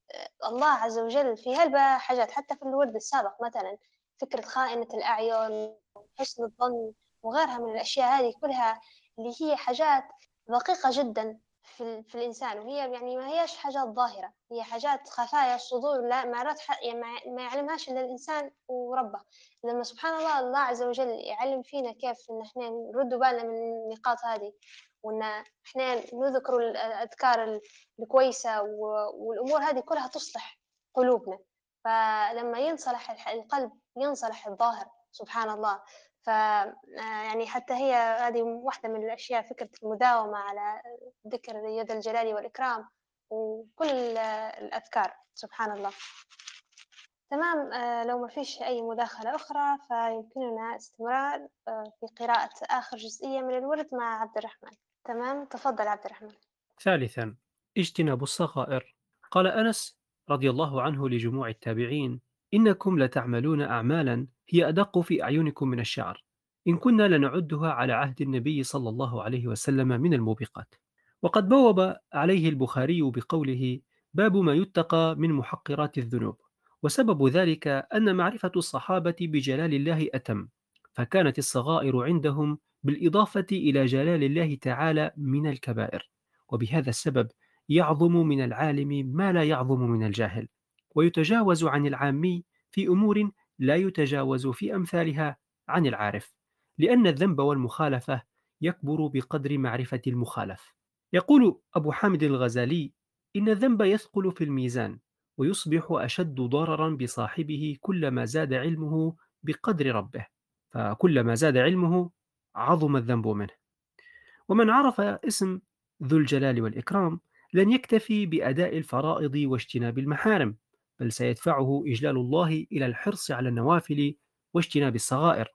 الله عز وجل في هلبة حاجات حتى في الورد السابق مثلا فكرة خائنة الأعين حسن الظن وغيرها من الأشياء هذه كلها اللي هي حاجات دقيقة جدا في, في الإنسان وهي يعني ما هيش حاجات ظاهرة هي حاجات خفايا الصدور لا ما يعني ما يعلمهاش إلا الإنسان وربه. لما سبحان الله الله عز وجل يعلم فينا كيف إن إحنا نرد بالنا من النقاط هذه وإن إحنا نذكر الأذكار الكويسة والأمور هذه كلها تصلح قلوبنا. فلما ينصلح القلب ينصلح الظاهر سبحان الله. ف يعني حتى هي هذه واحدة من الأشياء فكرة المداومة على ذكر يد الجلال والإكرام وكل الأذكار. سبحان الله. تمام آه، لو ما فيش أي مداخلة أخرى فيمكننا استمرار آه، في قراءة آخر جزئية من الورد مع عبد الرحمن. تمام؟ تفضل عبد الرحمن. ثالثا اجتناب الصغائر. قال أنس رضي الله عنه لجموع التابعين إنكم لتعملون أعمالا هي أدق في أعينكم من الشعر. إن كنا لنعدها على عهد النبي صلى الله عليه وسلم من الموبقات. وقد بوب عليه البخاري بقوله باب ما يتقى من محقرات الذنوب وسبب ذلك أن معرفة الصحابة بجلال الله أتم. فكانت الصغائر عندهم بالإضافة إلى جلال الله تعالى من الكبائر. وبهذا السبب يعظم من العالم ما لا يعظم من الجاهل. ويتجاوز عن العامي في أمور لا يتجاوز في أمثالها عن العارف لأن الذنب والمخالفة يكبر بقدر معرفة المخالف. يقول أبو حامد الغزالي إن الذنب يثقل في الميزان ويصبح أشد ضررا بصاحبه كلما زاد علمه بقدر ربه فكلما زاد علمه عظم الذنب منه. ومن عرف اسم ذو الجلال والإكرام لن يكتفي بأداء الفرائض واجتناب المحارم بل سيدفعه إجلال الله إلى الحرص على النوافل واجتناب الصغائر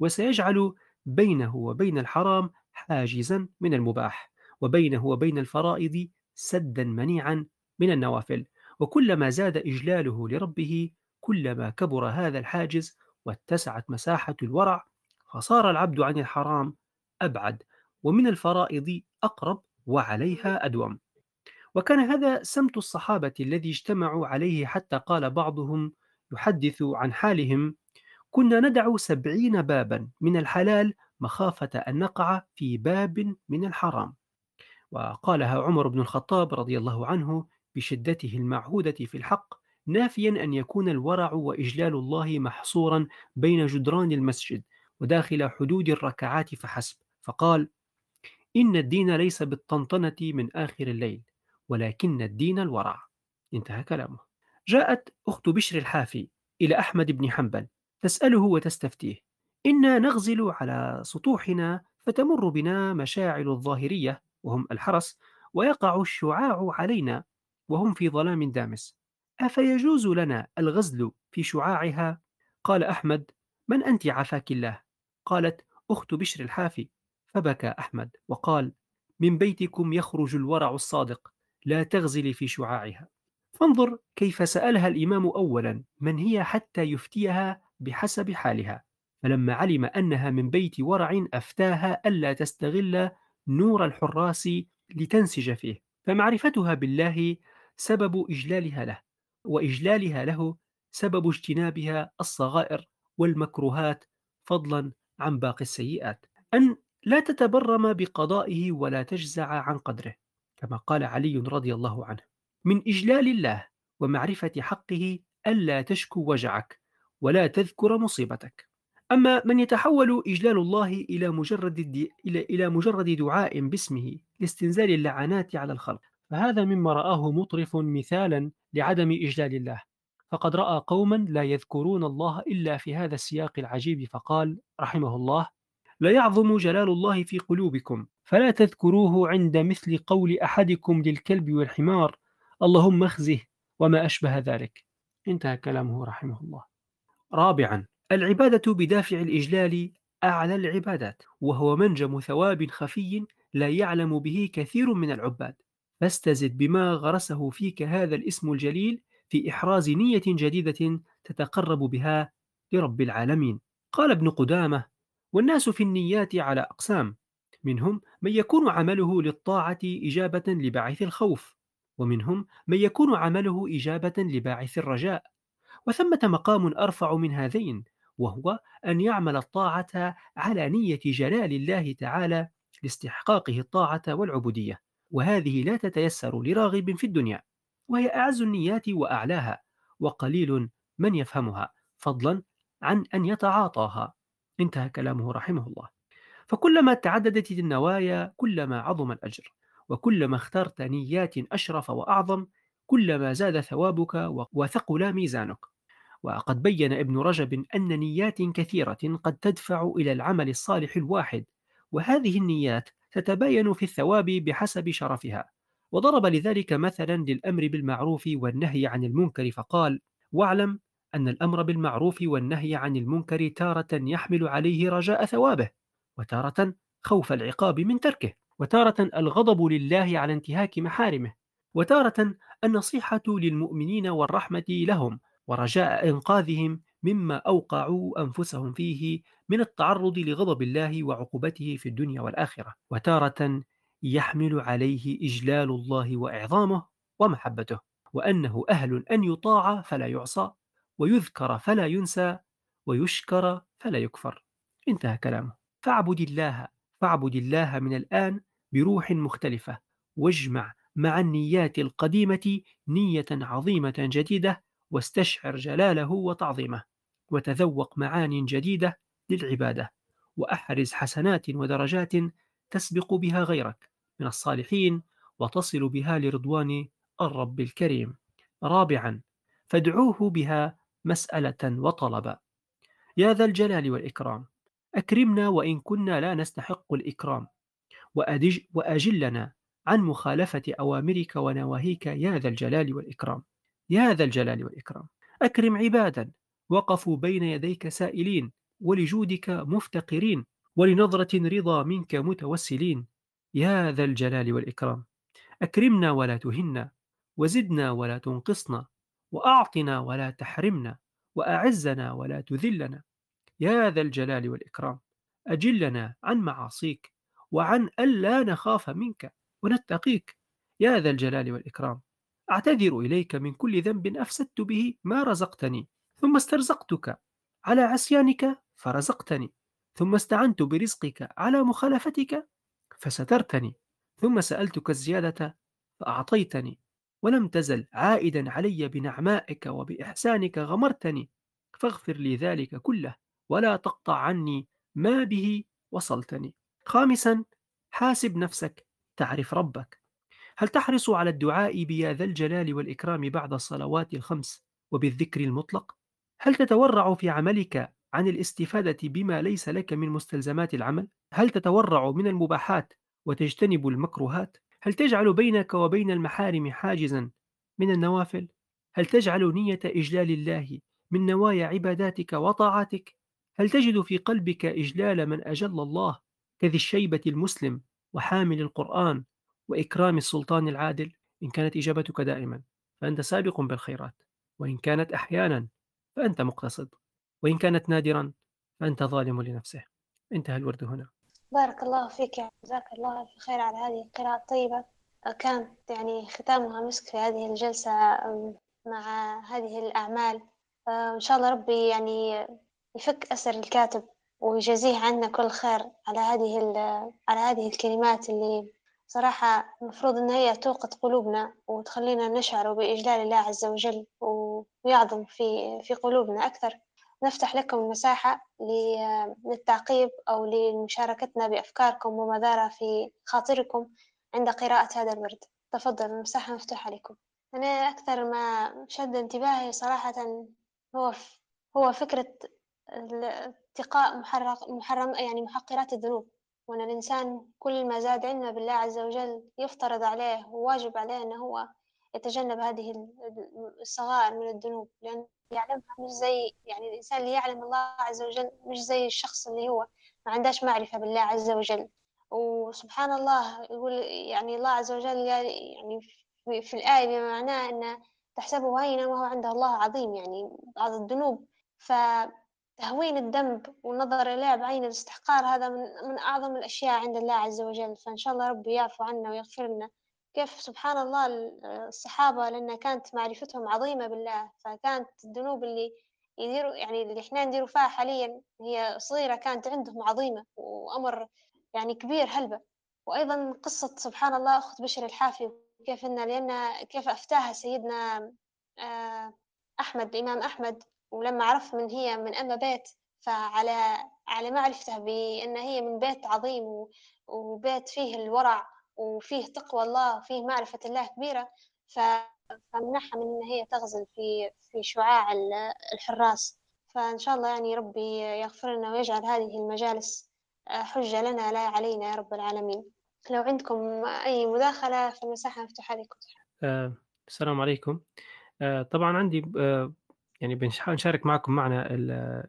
وسيجعل بينه وبين الحرام حاجزا من المباح وبينه وبين الفرائض سدا منيعا من النوافل. وكلما زاد إجلاله لربه كلما كبر هذا الحاجز واتسعت مساحة الورع فصار العبد عن الحرام أبعد ومن الفرائض أقرب وعليها أدوم. وكان هذا سمت الصحابة الذي اجتمعوا عليه حتى قال بعضهم يحدث عن حالهم كنا ندع سبعين بابا من الحلال مخافة أن نقع في باب من الحرام. وقالها عمر بن الخطاب رضي الله عنه بشدته المعهودة في الحق نافيا أن يكون الورع وإجلال الله محصورا بين جدران المسجد وداخل حدود الركعات فحسب فقال إن الدين ليس بالطنطنة من آخر الليل. ولكن الدين الورع. انتهى كلامه. جاءت أخت بشر الحافي إلى أحمد بن حنبل تسأله وتستفتيه. إنا نغزل على سطوحنا فتمر بنا مشاعل الظاهرية وهم الحرس ويقع الشعاع علينا وهم في ظلام دامس. أفيجوز لنا الغزل في شعاعها؟ قال أحمد من أنت عافاك الله؟ قالت أخت بشر الحافي. فبكى أحمد وقال من بيتكم يخرج الورع الصادق لا تغزلي في شعاعها. فانظر كيف سألها الإمام أولا من هي حتى يفتيها بحسب حالها. فلما علم أنها من بيت ورع أفتاها ألا تستغل نور الحراس لتنسج فيه. فمعرفتها بالله سبب إجلالها له وإجلالها له سبب اجتنابها الصغائر والمكروهات فضلا عن باقي السيئات. أن لا تتبرم بقضائه ولا تجزع عن قدره. كما قال علي رضي الله عنه من إجلال الله ومعرفة حقه ألا تشكو وجعك ولا تذكر مصيبتك. أما من يتحول إجلال الله إلى مجرد إلى مجرد دعاء باسمه لاستنزال اللعنات على الخلق فهذا مما رآه مطرف مثالا لعدم إجلال الله. فقد رأى قوما لا يذكرون الله إلا في هذا السياق العجيب فقال رحمه الله لا يعظم جلال الله في قلوبكم فلا تذكروه عند مثل قول أحدكم للكلب والحمار اللهم اخزه وما أشبه ذلك. انتهى كلامه رحمه الله. رابعا العبادة بدافع الإجلال أعلى العبادات وهو منجم ثواب خفي لا يعلم به كثير من العباد. فاستزد بما غرسه فيك هذا الاسم الجليل في إحراز نية جديدة تتقرب بها لرب العالمين. قال ابن قدامة والناس في النيات على أقسام منهم من يكون عمله للطاعة إجابة لباعث الخوف ومنهم من يكون عمله إجابة لباعث الرجاء. وثمة مقام أرفع من هذين وهو أن يعمل الطاعة على نية جلال الله تعالى لاستحقاقه الطاعة والعبودية. وهذه لا تتيسر لراغب في الدنيا وهي أعز النيات وأعلاها وقليل من يفهمها فضلا عن أن يتعاطاها. انتهى كلامه رحمه الله. فكلما تعددت النوايا كلما عظم الأجر وكلما اخترت نيات أشرف وأعظم كلما زاد ثوابك وثقل ميزانك. وقد بين ابن رجب أن نيات كثيرة قد تدفع إلى العمل الصالح الواحد وهذه النيات تتباين في الثواب بحسب شرفها. وضرب لذلك مثلا للأمر بالمعروف والنهي عن المنكر فقال واعلم أن الأمر بالمعروف والنهي عن المنكر تارة يحمل عليه رجاء ثوابه. وتارة خوف العقاب من تركه وتارة الغضب لله على انتهاك محارمه وتارة النصيحة للمؤمنين والرحمة لهم ورجاء إنقاذهم مما أوقعوا أنفسهم فيه من التعرض لغضب الله وعقوبته في الدنيا والآخرة وتارة يحمل عليه إجلال الله وإعظامه ومحبته وأنه أهل أن يطاع فلا يعصى ويذكر فلا ينسى ويشكر فلا يكفر. انتهى كلامه. فاعبد الله فاعبد الله من الآن بروح مختلفة واجمع مع النيات القديمة نية عظيمة جديدة واستشعر جلاله وتعظيمه وتذوق معان جديدة للعبادة وأحرز حسنات ودرجات تسبق بها غيرك من الصالحين وتصل بها لرضوان الرب الكريم. رابعا فادعوه بها مسألة وطلبا. يا ذا الجلال والإكرام. أكرمنا وإن كنا لا نستحق الإكرام. وأجلنا عن مخالفة أوامرك ونواهيك يا ذا الجلال والإكرام. يا ذا الجلال والإكرام. أكرم عبادا. وقفوا بين يديك سائلين. ولجودك مفتقرين. ولنظرة رضا منك متوسلين. يا ذا الجلال والإكرام. أكرمنا ولا تهنا. وزدنا ولا تنقصنا. وأعطنا ولا تحرمنا. وأعزنا ولا تذلنا. يا ذا الجلال والإكرام أجلنا عن معاصيك وعن ألا نخاف منك ونتقيك. يا ذا الجلال والإكرام أعتذر إليك من كل ذنب أفسدت به ما رزقتني ثم استرزقتك على عصيانك فرزقتني ثم استعنت برزقك على مخالفتك فسترتني ثم سألتك الزيادة فأعطيتني ولم تزل عائدا علي بنعمائك وبإحسانك غمرتني فاغفر لي ذلك كله ولا تقطع عني ما به وصلتني خامسا حاسب نفسك تعرف ربك هل تحرص على الدعاء بيا ذا الجلال والإكرام بعد الصلوات الخمس وبالذكر المطلق؟ هل تتورع في عملك عن الاستفادة بما ليس لك من مستلزمات العمل؟ هل تتورع من المباحات وتجتنب المكروهات؟ هل تجعل بينك وبين المحارم حاجزا من النوافل؟ هل تجعل نية إجلال الله من نوايا عباداتك وطاعاتك؟ هل تجد في قلبك إجلال من أجل الله كذي الشيبة المسلم وحامل القرآن وإكرام السلطان العادل؟ إن كانت إجابتك دائما فأنت سابق بالخيرات وإن كانت أحيانا فأنت مقتصد وإن كانت نادرا فأنت ظالم لنفسه. انتهى الورد هنا. بارك الله فيك جزاك الله ألف خير على هذه القراءة الطيبة. كانت يعني ختامها مسك في هذه الجلسة مع هذه الأعمال. إن شاء الله ربي يعني يفك أسر الكاتب ويجازيه عنا كل خير على هذه على هذه الكلمات اللي صراحة المفروض إن هي توقظ قلوبنا وتخلينا نشعر بإجلال الله عز وجل ويعظم في في قلوبنا أكثر. نفتح لكم المساحة للتعقيب أو لمشاركتنا بأفكاركم وما في خاطركم عند قراءة هذا الورد. تفضل المساحة مفتوحة لكم. أنا أكثر ما شد انتباهي صراحة هو هو فكرة اتقاء محرم يعني محقرات الذنوب. وأن الإنسان كل ما زاد علما بالله عز وجل يفترض عليه وواجب عليه أنه هو يتجنب هذه الصغائر من الذنوب. لأن يعلمها مش زي يعني الإنسان اللي يعلم الله عز وجل مش زي الشخص اللي هو ما عندهش معرفة بالله عز وجل. وسبحان الله يقول يعني الله عز وجل يعني في الآية بما معناه أن تحسبه هينا وهو عند الله عظيم يعني بعض الذنوب. فتهوين الذنب والنظر إليه بعين الاستحقار هذا من, من أعظم الأشياء عند الله عز وجل. فإن شاء الله ربي يعفو عنا ويغفر لنا. كيف؟ سبحان الله الصحابة لأن كانت معرفتهم عظيمة بالله. فكانت الذنوب اللي يديروا يعني اللي إحنا نديروا فيها حاليا هي صغيرة كانت عندهم عظيمة وأمر يعني كبير هلبة. وأيضا قصة سبحان الله أخت بشر الحافي كيف إن لأن كيف أفتاها سيدنا أحمد الإمام أحمد. ولما عرف من هي من أما بيت فعلى على معرفته بأن هي من بيت عظيم وبيت فيه الورع وفيه تقوى الله وفيه معرفة الله كبيرة فمنحها من إن هي تغزل في في شعاع الحراس. فإن شاء الله يعني ربي يغفر لنا ويجعل هذه المجالس آه، حجة لنا لا علينا يا رب العالمين. لو عندكم أي مداخلة فالمساحة مفتوحة لكم آه السلام عليكم. آه طبعا عندي يعني بنشارك معكم معنى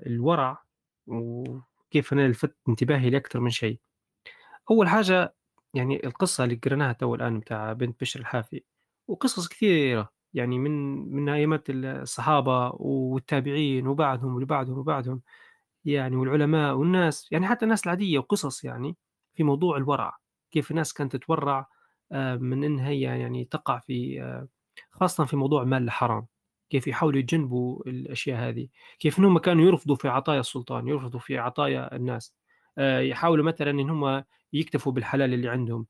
الورع وكيف أنا لفت انتباهي لأكثر من شيء. أول حاجة يعني القصة اللي قريناها تو الآن بتاع بنت بشر الحافي وقصص كثيرة يعني من من أيامات الصحابة والتابعين وبعدهم واللي بعدهم وبعدهم يعني والعلماء والناس يعني حتى الناس العادية وقصص يعني في موضوع الورع كيف الناس كانت تتورع آه، من إنها هي يعني تقع في آه، خاصة في موضوع مال الحرام. كيف يحاولوا يتجنبوا الأشياء هذه. كيف إنهم كانوا يرفضوا في عطايا السلطان يرفضوا في عطايا الناس. آه، يحاولوا مثلا إن هم يكتفوا بالحلال اللي عندهم.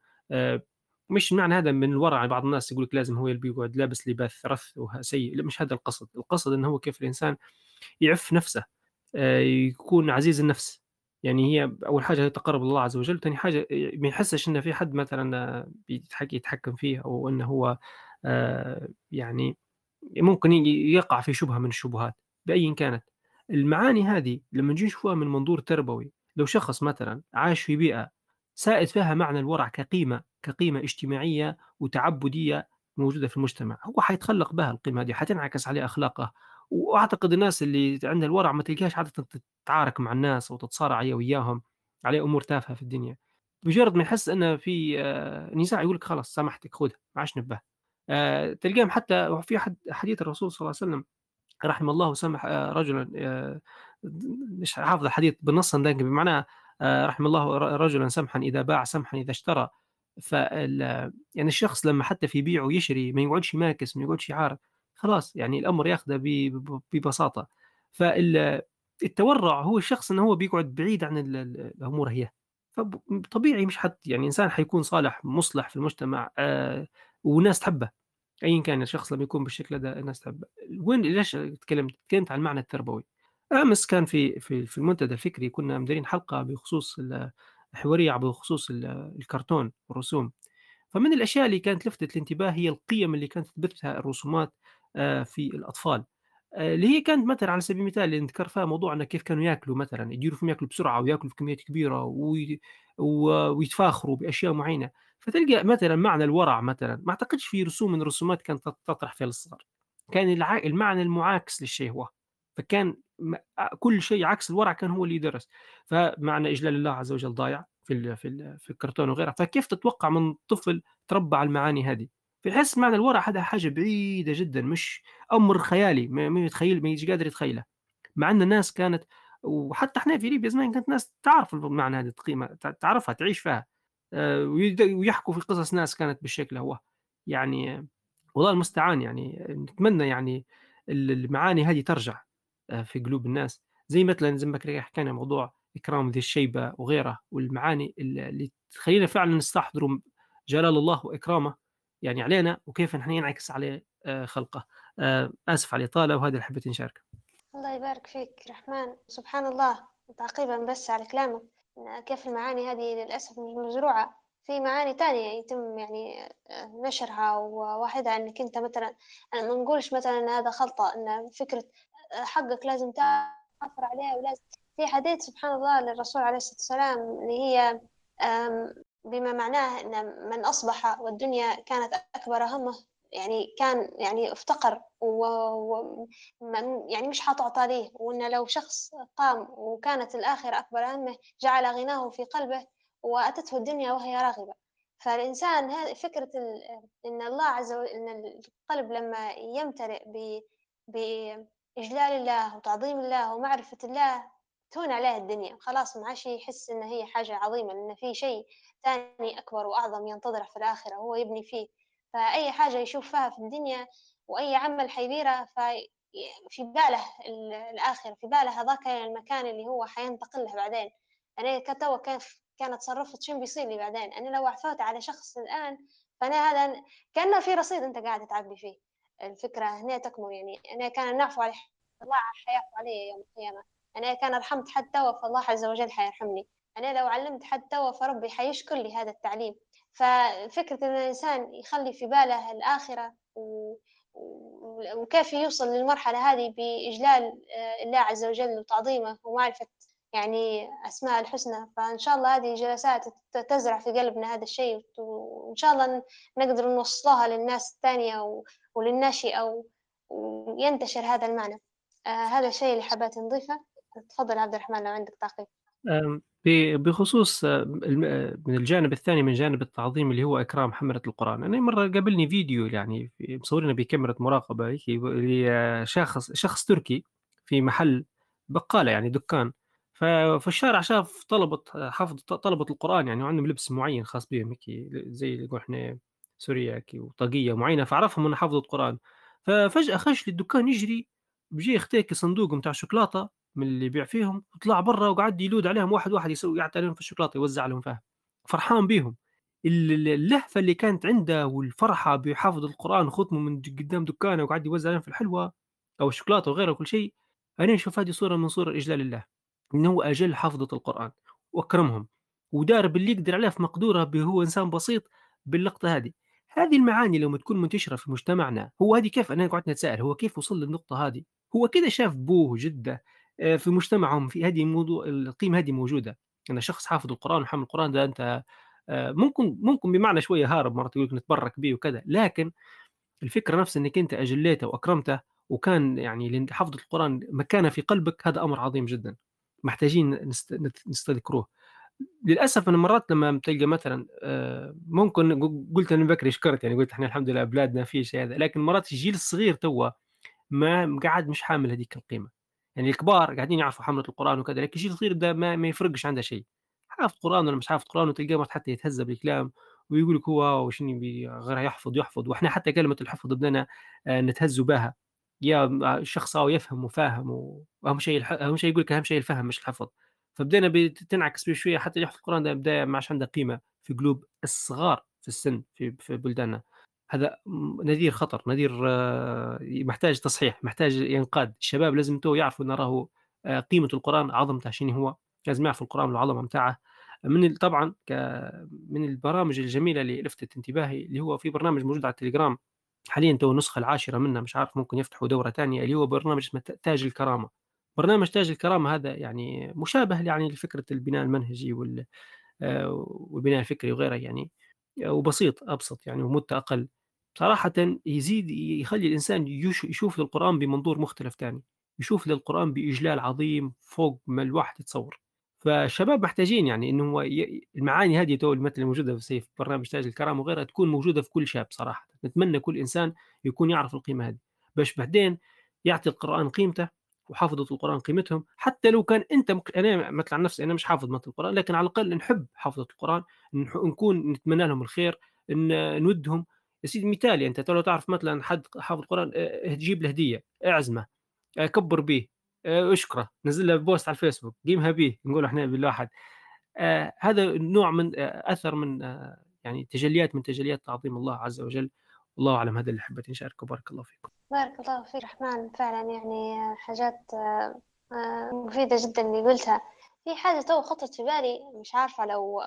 مش معنى هذا من الورع بعض الناس يقول لك لازم هو بيقعد لابس لباس رث وسيء لا مش هذا القصد. القصد انه هو كيف الإنسان يعف نفسه. يكون عزيز النفس. يعني هي أول حاجة يتقرب الله عز وجل ثاني حاجة ما يحسش انه في حد مثلا يتحكم فيه أو إنه هو آه، يعني ممكن يقع في شبهة من الشبهات باي كانت. المعاني هذه لما نجي نشوفها من منظور تربوي لو شخص مثلا عاش في بيئة سائد فيها معنى الورع كقيمة كقيمة اجتماعية وتعبدية موجودة في المجتمع هو حيتخلق بها القيمة هذه حتنعكس عليه أخلاقه. وأعتقد الناس اللي عندها الورع ما تلقاش عاده تتعارك مع الناس أو تتصارع هي وياهم على أمور تافهة في الدنيا. مجرد ما يحس إنه في آه، نزاع يقول لك خلاص سامحتك خذها ما عادش نبه. تلقاهم حتى في حديث الرسول صلى الله عليه وسلم رحم الله سمح آه، رجلا مش حافظ الحديث بالنص لكن بمعنى رحم الله رجلا سمحا إذا باع سمحا إذا اشترى. ف يعني الشخص لما حتى في بيع ويشري ما يقعدش ماكس ما يقعدش يعارض خلاص يعني الأمر ياخذه ببساطة. فالتورع هو الشخص إنه هو بيقعد بعيد عن الأمور هي. فطبيعي مش حد يعني إنسان حيكون صالح مصلح في المجتمع آه والناس تحبه. ايا كان الشخص لما يكون بالشكل هذا الناس تحبه وين ليش تكلمت تكلمت عن المعنى التربوي؟ أمس كان في في في المنتدى الفكري كنا مديرين حلقة بخصوص حوارية بخصوص الكرتون والرسوم. فمن الأشياء اللي كانت لفتت الانتباه هي القيم اللي كانت تثبتها الرسومات آه، في الأطفال. آه، اللي هي كانت مثلا على سبيل المثال اللي نذكر فيها موضوع إنه كيف كانوا يأكلوا مثلا يديروا فيهم يأكلوا بسرعة ويأكلوا بكميات كبيرة وي... ويتفاخروا بأشياء معينة. فتلقى مثلا معنى الورع مثلا ما أعتقدش في رسوم من الرسومات كانت تطرح فيها للصغر كان. المعنى المعاكس للشيء هو. فكان كل شيء عكس الورع كان هو اللي يدرس. فمعنى إجلال الله عز وجل ضايع في في في الكرتون وغيرها. فكيف تتوقع من طفل تربى على المعاني هذه؟ فيحس معنى الورع هذا حاجة بعيدة جدا مش أمر خيالي ما يتخيل ما يجي قادر يتخيله. مع إن الناس كانت وحتى إحنا في ليبيا زمان كانت ناس تعرف المعنى هذه القيمه تعرفها تعيش فيها. ويحكوا في قصص ناس كانت بالشكل هو. يعني والله المستعان يعني نتمنى يعني المعاني هذه ترجع آه، في قلوب الناس. زي مثلا زي ما حكينا موضوع إكرام ذي الشيبة وغيره والمعاني اللي تخلينا فعلا نستحضر جلال الله وإكرامه. يعني علينا وكيف نحن ينعكس عليه آه، خلقه. آه، آسف على الإطالة وهذا اللي حبيت نشاركه. الله يبارك فيك رحمن. سبحان الله. تعقيبا بس على كلامك. كيف المعاني هذه للأسف مزروعة في معاني تانية يتم يعني آه، نشرها وواحدة أنك أنت مثلا ما نقولش مثلا إن هذا خلطة إن فكرة حقك لازم تعثر عليها ولازم. في حديث سبحان الله للرسول عليه الصلاة والسلام اللي هي بما معناه أن من أصبح والدنيا كانت أكبر همه. يعني كان يعني افتقر و... يعني مش حتعطى ليه وأن لو شخص قام وكانت الآخرة أكبر همه جعل غناه في قلبه وأتته الدنيا وهي راغبة. فالإنسان هذه فكرة ال... إن الله عز وجل إن القلب لما يمتلئ ب... بإجلال الله وتعظيم الله ومعرفة الله تهون عليه الدنيا. خلاص ما عادش يحس إن هي حاجة عظيمة لأن في شيء ثاني أكبر وأعظم ينتظره في الآخرة هو يبني فيه. فأي حاجة يشوف فيها في الدنيا وأي عمل حيديره في باله الآخرة في باله هذاك المكان اللي هو حينتقل له بعدين. أنا كتو كيف كانت تصرفت شنو بيصير لي بعدين؟ أنا لو عثرت على شخص الآن فأنا هذا كأنه في رصيد أنت قاعد تعبي فيه. الفكرة هنا تكمل يعني أنا كان نعفو على الله حيعفو علي يوم القيامة. أنا كان رحمت حد توا فالله عز وجل حيرحمني. أنا لو علمت حد توا فربي حيشكر لي هذا التعليم. ففكرة أن الإنسان يخلي في باله الآخرة. وكيف يوصل للمرحلة هذه بإجلال آه، الله عز وجل وتعظيمه ومعرفة يعني أسماء الحسنى. فإن شاء الله هذه جلسات تزرع في قلبنا هذا الشيء وإن شاء الله نقدر نوصلها للناس الثانية وللناشئة وينتشر هذا المعنى. آه هذا الشيء اللي حبيت نضيفه. تفضل عبد الرحمن لو عندك تعقيب. بخصوص من الجانب الثاني من جانب التعظيم اللي هو إكرام حملة القرآن. أنا مرة قابلني فيديو يعني مصورينه بكاميرا مراقبة هيك لشخص شخص تركي في محل بقالة يعني دكان. ففي الشارع شاف طلبة حفظ طلبة القرآن يعني وعندهم لبس معين خاص بهم هيك زي اللي نقول إحنا سوريا وطاقية معينة فعرفهم من حفظ القرآن. ففجأة خش للدكان يجري بجي يختيك صندوق متاع شوكولاتة من اللي يبيع فيهم وطلع برا وقعد يلود عليهم واحد واحد يسوي يعطي عليهم في الشوكولاتة يوزع لهم فيها. فرحان بيهم. اللهفة اللي كانت عنده والفرحة بحفظ القرآن وختمه من قدام دكانه وقعد يوزع عليهم في الحلوه أو الشوكولاتة وغيره وكل شيء أنا نشوف هذه صورة من صور إجلال الله إنه أجل حافظة القرآن وأكرمهم ودار باللي يقدر عليه في مقدورة هو إنسان بسيط باللقطة هذه. هذه المعاني لما تكون منتشرة في مجتمعنا هو هذه كيف أنا قعدت نتساءل هو كيف وصل للنقطة هذه؟ هو كذا شاف بوه وجده آه، في مجتمعهم في هذه الموضوع القيمة هذه موجودة. ان شخص حافظ القرآن وحامل القرآن ده أنت آه، ممكن ممكن بمعنى شوية هارب مرات يقول لك نتبرك به وكذا. لكن الفكرة نفس إنك أنت أجليته وأكرمته وكان يعني حفظ القرآن مكانه في قلبك هذا أمر عظيم جدا. محتاجين نستذكروه. للأسف أنا مرات لما تلقى مثلا آه، ممكن قلت أنا بكري شكرت يعني قلت إحنا الحمد لله بلادنا في شيء هذا. لكن مرات الجيل الصغير توا ما قاعد مش حامل هذيك القيمة. يعني الكبار قاعدين يعرفوا حملة القرآن وكذا لكن الشيء الصغير ده ما, ما يفرقش عنده شيء. حافظ قرآن ولا مش حافظ قرآن وتلقاه حتى يتهزأ بالكلام ويقول لك هو وشنو غير يحفظ يحفظ. وإحنا حتى كلمة الحفظ بدنا آه، نتهز بها. يا الشخص أو يفهم وفاهم وأهم شيء أهم شيء يقول لك أهم شيء الفهم مش الحفظ. فبدينا بتنعكس بشويه حتى يحفظ القرآن ده بدا ما عادش عنده قيمة في قلوب الصغار في السن في في بلداننا. هذا نذير خطر نذير آه، محتاج تصحيح محتاج ينقاد الشباب لازم تو يعرفوا إن راه آه، قيمة القرآن عظمته شنو هو لازم يعرفوا القرآن والعظمه متاعه. من طبعا من البرامج الجميلة اللي لفتت انتباهي اللي هو في برنامج موجود على التليجرام حاليا تو النسخه العاشرة منه مش عارف ممكن يفتحوا دورة ثانية اللي هو برنامج اسمه تاج الكرامة. برنامج تاج الكرامة هذا يعني مشابه يعني لفكرة البناء المنهجي وال آه، والبناء الفكري وغيره يعني وبسيط أبسط يعني ومدة أقل صراحة يزيد يخلي الإنسان يشوف للقرآن بمنظور مختلف تاني يشوف للقرآن بإجلال عظيم فوق ما الواحد يتصور. فالشباب محتاجين يعني إنه هو. المعاني هذه تو المثل الموجوده في برنامج تاج الكرامة وغيرها تكون موجودة في كل شاب صراحة. نتمنى كل إنسان يكون يعرف القيمة هذه. باش بعدين يعطي القرآن قيمته وحافظة القرآن قيمتهم. حتى لو كان أنت مك... أنا مثل عن نفسي أنا مش حافظ مثل القرآن لكن على الأقل نحب حافظة القرآن نكون نتمنى لهم الخير ان نودهم يا سيدي مثالي أنت لو تعرف مثلا حد حافظ القرآن تجيب له هدية اعزمه كبر به اشكره نزل له بوست على الفيسبوك قيمها به نقول إحنا بالواحد آه هذا نوع من آه أثر من آه يعني تجليات من تجليات تعظيم الله عز وجل. والله أعلم هذا اللي حبيت نشاركه بارك الله فيكم. بارك الله فيك رحمن فعلا يعني حاجات مفيدة جدا اللي قلتها. في حاجة تو خطرت في بالي مش عارفة لو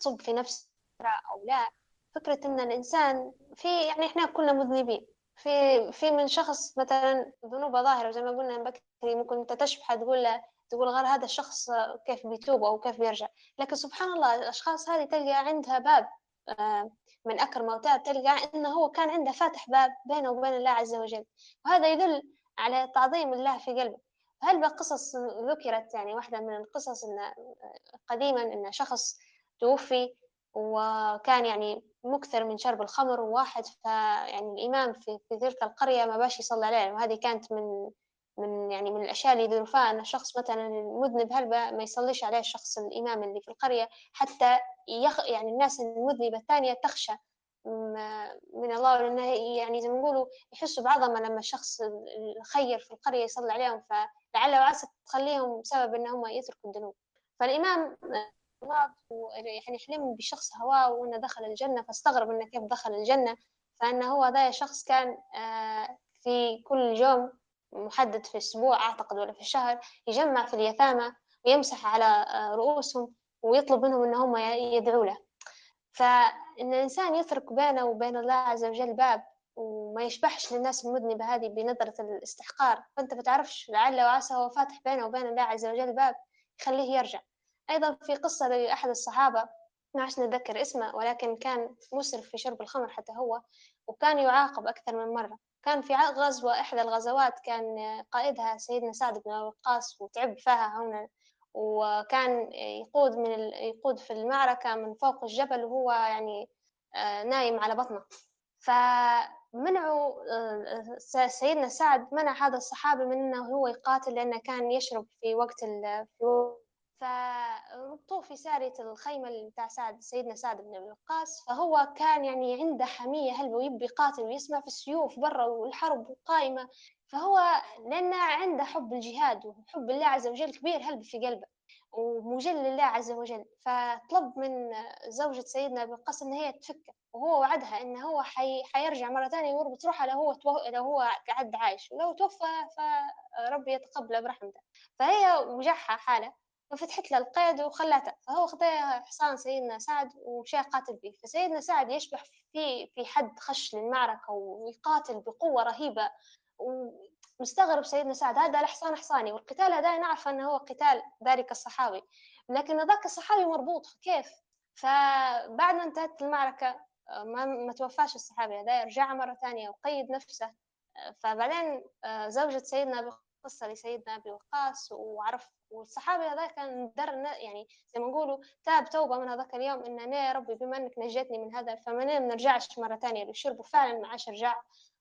تصب في نفس أو لا. فكرة إن الإنسان في يعني إحنا كلنا مذنبين. في في من شخص مثلا ذنوبه ظاهرة زي ما قلنا بكري ممكن أنت تشبح تقول له تقول غير هذا الشخص كيف بيتوب أو كيف بيرجع. لكن سبحان الله الأشخاص هذه تلقى عندها باب آه، من أكرم وتاب تلقى إنه هو كان عنده فاتح باب بينه وبين الله عز وجل. وهذا يدل على تعظيم الله في قلبه. هل بقصص ذكرت يعني واحدة من القصص إن قديما إن شخص توفي وكان يعني مكثر من شرب الخمر وواحد فيعني الإمام في, في تلك القرية ما باش يصلي عليه وهذه كانت من من يعني من الأشياء اللي يدرفها أن الشخص مثلا المذنب هلبة ما يصليش عليه الشخص الإمام اللي في القرية حتى يخ يعني الناس المذنبة الثانية تخشى من الله لأنه يعني زي ما نقولوا يحسوا بعظمة لما الشخص الخير في القرية يصلي عليهم فلعل وعسى تخليهم سبب أنهم يتركوا الذنوب. فالإمام مات ويعني حلم بشخص هواه وإنه دخل الجنة فاستغرب إنه كيف دخل الجنة. فإنه هو ذا شخص كان آه، في كل يوم محدد في أسبوع أعتقد ولا في الشهر يجمع في اليتامى ويمسح على آه، رؤوسهم ويطلب منهم ان هم يدعوا له. فإن الإنسان يترك بينه وبين الله عز وجل باب وما يشبحش للناس المذنبة هذه بنظرة الاستحقار فأنت بتعرفش لعل وعسى هو فاتح بينه وبين الله عز وجل باب يخليه يرجع. أيضا في قصة لأحد الصحابة ما عشنا نتذكر اسمه ولكن كان مسرف في شرب الخمر حتى هو وكان يعاقب أكثر من مرة. كان في غزوة إحدى الغزوات كان قائدها سيدنا سعد بن وقاص وتعب فيها هنا وكان يقود من ال... يقود في المعركة من فوق الجبل وهو يعني آه، نايم على بطنه. فمنعوا آه، سيدنا سعد منع هذا الصحابي من إنه هو يقاتل لأنه كان يشرب في وقت ال... في فربطوه في سارية الخيمة بتاع سعد سيدنا سعد بن أبي وقاص فهو كان يعني عنده حمية هلبة ويبي يقاتل ويسمع في السيوف برا والحرب قائمة؟ فهو لأنه عنده حب الجهاد وحب الله عز وجل كبير هلبة في قلبه ومجل لله عز وجل. فطلب من زوجة سيدنا أبي وقاص إن هي تفكه وهو وعدها إن هو حي... حيرجع مرة ثانية ويربط روحه لو هو تو... لو هو قعد عايش. ولو توفى فربي يتقبله برحمته. فهي وجعها حالة. ففتحت له القيد وخلاته فهو خذا حصان سيدنا سعد ومشى قاتل به فسيدنا سعد يشبح في في حد خش للمعركة ويقاتل بقوة رهيبة ومستغرب سيدنا سعد. هذا الحصان حصاني والقتال هذا نعرف أنه هو قتال ذلك الصحابي لكن ذاك الصحابي مربوط كيف؟ فبعد ما انتهت المعركة ما, ما توفاش الصحابي هذا رجع مرة ثانية وقيد نفسه. فبعدين زوجة سيدنا قصة لسيدنا أبي وقاص وعرف والصحابي هذا كان در يعني زي ما نقولوا تاب توبة من هذاك اليوم إن أنا يا ربي بما إنك نجيتني من هذا فما نرجعش مرة ثانية للشرب وفعلا ما عاش رجع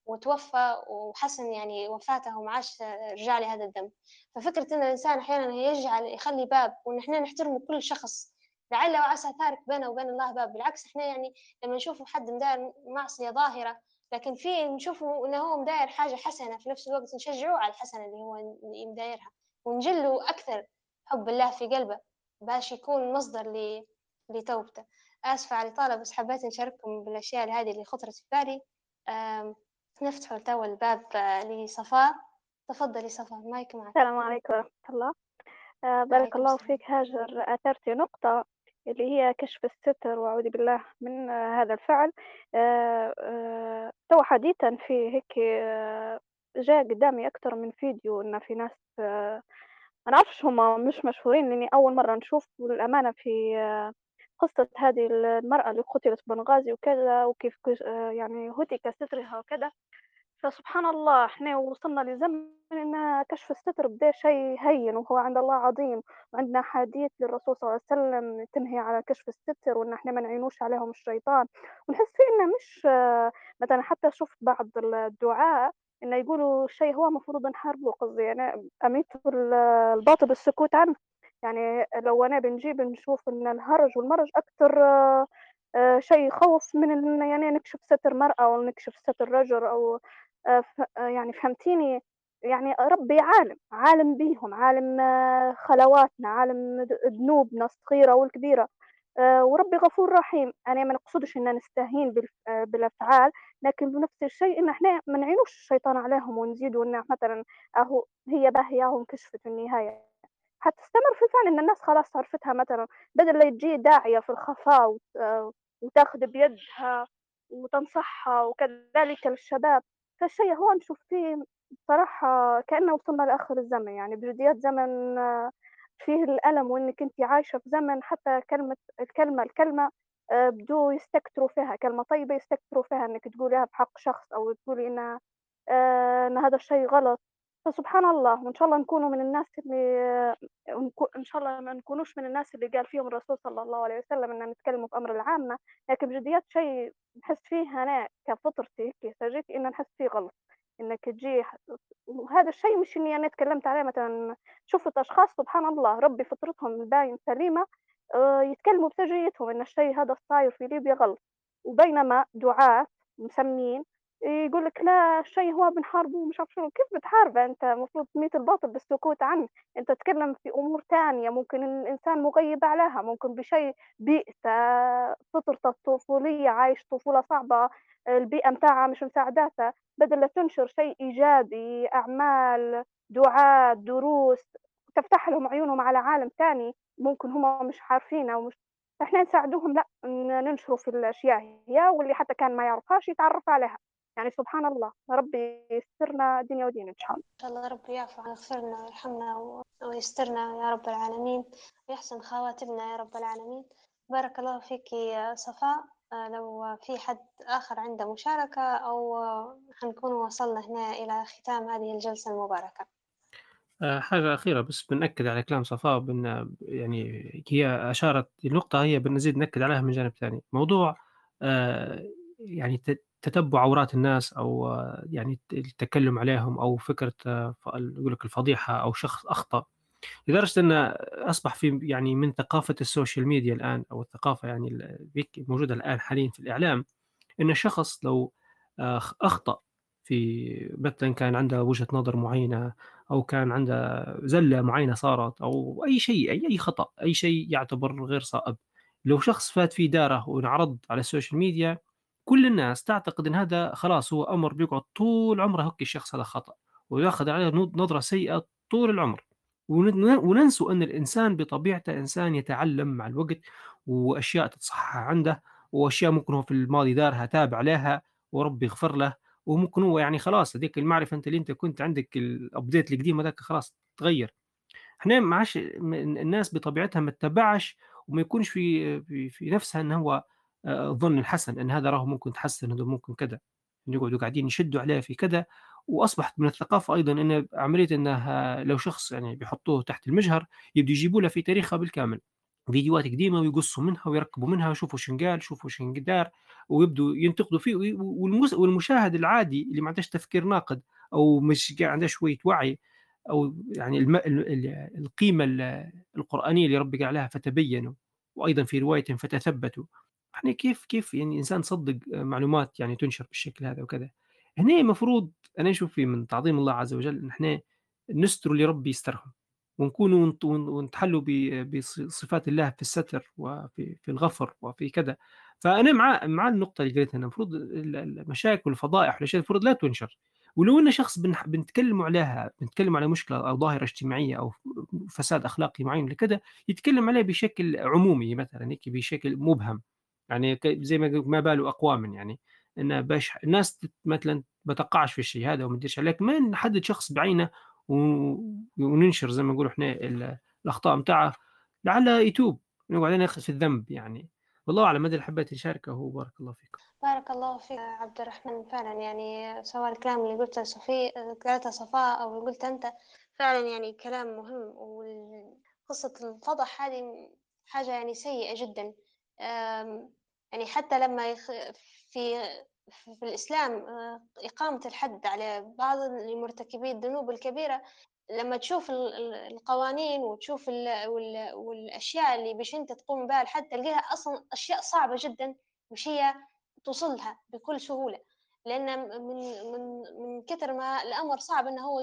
وتوفى وحسن يعني وفاته وما عاش رجع لهذا الذنب ففكرة إن الإنسان أحيانا يجعل يخلي باب وإن إحنا نحترم كل شخص لعل وعسى تارك بينه وبين الله باب. بالعكس إحنا يعني لما نشوف حد مدار معصية ظاهرة لكن في نشوفه انه هو مداير حاجة حسنة في نفس الوقت نشجعه على الحسنة اللي هو مدايرها ونجله أكثر حب الله في قلبه باش يكون مصدر لتوبته. آسفة على طالة بس حبيت نشارككم بالأشياء هذه اللي خطرت في بالي. نفتح توا الباب آه، لصفاء. تفضلي صفاء مايك معك. السلام عليكم ورحمة الله. آه، بارك الله فيك هاجر أثرتي نقطة. اللي هي كشف الستر وأعوذ بالله من هذا الفعل. آه، آه، تو حديثا في هيك آه، جاء قدامي أكثر من فيديو إن في ناس ما نعرفش هما مش مشهورين لأني أول مرة نشوف للأمانة في قصة هذه المرأة اللي قتلت بنغازي وكذا وكيف يعني هتك سترها وكذا. فسبحان الله إحنا وصلنا لزمن إن كشف الستر بدا شيء هين وهو عند الله عظيم. وعندنا حديث للرسول صلى الله عليه وسلم تنهي على كشف الستر وإن إحنا ما نعينوش عليهم الشيطان. ونحس فيه إنه مش مثلا حتى شفت بعض الدعاء إنه يقولوا شيء هو المفروض نحاربه قصدي يعني أميت الباطل بالسكوت عنه. يعني لو أنا بنجيب نشوف إن الهرج والمرج أكثر آه، شيء يخوف من يعني نكشف ستر مرأة أو نكشف ستر رجل أو يعني فهمتيني؟ يعني ربي عالم عالم بيهم عالم آه، خلواتنا عالم ذنوبنا الصغيرة والكبيرة وربي غفور رحيم. أنا ما نقصدش إن نستهين بالأفعال لكن بنفس الشيء إن إحنا ما نعينوش الشيطان عليهم ونزيدوا إن مثلا أهو هي باهياهم كشفت في النهاية. حتستمر في الفعل إن الناس خلاص عرفتها مثلا بدل لا تجي داعية في الخفاء وتاخذ بيدها وتنصحها وكذلك الشباب. فالشيء هو نشوف فيه صراحة كأنه وصلنا لآخر الزمن يعني بجديات زمن فيه الألم وإنك أنت عايشة في زمن حتى كلمة الكلمة الكلمة آه، بدو يستكتروا فيها كلمة طيبة يستكتروا فيها إنك تقوليها بحق شخص أو تقولي آه، إن هذا الشيء غلط. فسبحان الله وإن شاء الله نكونوا من الناس اللي إن شاء الله ما نكونوش من الناس اللي قال فيهم الرسول صلى الله عليه وسلم إن نتكلموا في أمر العامة لكن بجديات شيء نحس فيه أنا كفطرتي هيك سجيت إن نحس فيه غلط إنك تجي وهذا الشيء مش إني أنا تكلمت عليه مثلا شفت أشخاص سبحان الله ربي فطرتهم باين سليمة آه، يتكلموا بسجيتهم إن الشيء هذا الصاير في ليبيا غلط وبينما دعاة مسمين يقول لك لا شيء هو بنحاربه ومش عارف شنو. كيف بتحاربه أنت؟ المفروض تميت الباطل بالسكوت عنه. أنت تتكلم في أمور تانية ممكن الإنسان مغيب عليها. ممكن بشيء بيئته فطرته الطفولية عايش طفولة صعبة البيئة متاعها مش مساعداته. بدل لا تنشر شيء إيجابي أعمال دعاء دروس تفتح لهم عيونهم على عالم تاني ممكن هم مش عارفينه ومش إحنا نساعدوهم لا ننشروا في الأشياء هي واللي حتى كان ما يعرفهاش يتعرف عليها. يعني سبحان الله ربي يسترنا دنيا ودين إن شاء الله. إن شاء الله ربي يعفو ويغفرنا ويرحمنا ويسترنا يا رب العالمين. ويحسن خواتمنا يا رب العالمين. بارك الله فيك يا صفاء. آه، لو في حد آخر عنده مشاركة أو حنكون وصلنا هنا إلى ختام هذه الجلسة المباركة. آه، حاجة أخيرة بس بنأكد على كلام صفاء بأن يعني هي أشارت النقطة هي بنزيد نأكد عليها من جانب ثاني. موضوع آه، يعني تتبع عورات الناس أو يعني التكلم عليهم أو فكرة يقول لك الفضيحة أو شخص أخطأ. لدرجة أنه أصبح في يعني من ثقافة ال social media الآن أو الثقافة يعني الموجودة الآن حاليا في الإعلام أن شخص لو أخطأ في مثلا كان عنده وجهة نظر معينة أو كان عنده زلة معينة صارت أو أي شيء أي, أي خطأ أي شيء يعتبر غير صائب. لو شخص فات في داره وانعرض على ال social media كل الناس تعتقد إن هذا خلاص هو أمر بيقعد طول عمره هكي الشخص هذا خطأ ويأخذ عليه نظرة سيئة طول العمر. وننسوا أن الإنسان بطبيعته إنسان يتعلم مع الوقت وأشياء تتصحح عنده وأشياء ممكن هو في الماضي دارها تاب عليها وربي يغفر له وممكن هو يعني خلاص هذيك المعرفة أنت اللي أنت كنت عندك الابديت القديم هذاك خلاص تغير. إحنا ما عادش الناس بطبيعتها ما تتبعش وما يكونش في, في نفسها إن هو الظن الحسن أن هذا راه ممكن تحسن هذا ممكن كذا. يقعدوا قاعدين يشدوا عليه في كذا. وأصبحت من الثقافة أيضا أن عملية أنه لو شخص يعني بيحطوه تحت المجهر يبدو يجيبوا له في تاريخه بالكامل. فيديوهات قديمة ويقصوا منها ويركبوا منها ويشوفوا شن قال شوفوا شن دار ويبدوا ينتقدوا فيه. والمشاهد العادي اللي ما عندهش تفكير ناقد أو مش عنده شوية وعي أو يعني الم... القيمة القرآنية اللي ربي قال عليها فتبينوا. وأيضا في رواية فتثبتوا. يعني كيف كيف يعني الانسان تصدق معلومات يعني تنشر بالشكل هذا وكذا؟ هنا المفروض أنا أشوف في من تعظيم الله عز وجل إن إحنا نستر لربي يسترهم ونكونوا ونتحلوا بصفات الله في الستر وفي في الغفر وفي كذا. فأنا مع مع النقطة اللي قلتها المفروض المشاكل والفضائح والأشياء المفروض لا تنشر. ولو إن شخص بنتكلم عليها بنتكلم على مشكلة أو ظاهرة اجتماعية أو فساد أخلاقي معين لكذا يتكلم عليه بشكل عمومي مثلا هيك بشكل مبهم. يعني زي ما ما باله اقوام يعني. إن باش الناس مثلا ما تقعش في الشيء هذا وما تديرش عليك ما نحدد شخص بعينه وننشر زي ما نقول إحنا الأخطاء بتاعه لعل يتوب نقعد ناخذ في الذنب يعني. والله أعلم هذا اللي حبيت اشاركه هو بارك الله فيكم بارك الله فيك عبد الرحمن فعلا يعني سواء الكلام اللي قلته صفي قالته صفاء أو قلت أنت فعلا يعني كلام مهم وقصة الفضح هذه حاجة يعني سيئة جدا. يعني حتى لما يخ... في في الإسلام آه، إقامة الحد على بعض المرتكبي الذنوب الكبيرة لما تشوف القوانين وتشوف والأشياء اللي باش أنت تقوم بها الحد تلقيها أصلا أشياء صعبة جدا مش هي توصلها بكل سهولة. لأن من من من كثر ما الأمر صعب إنه هو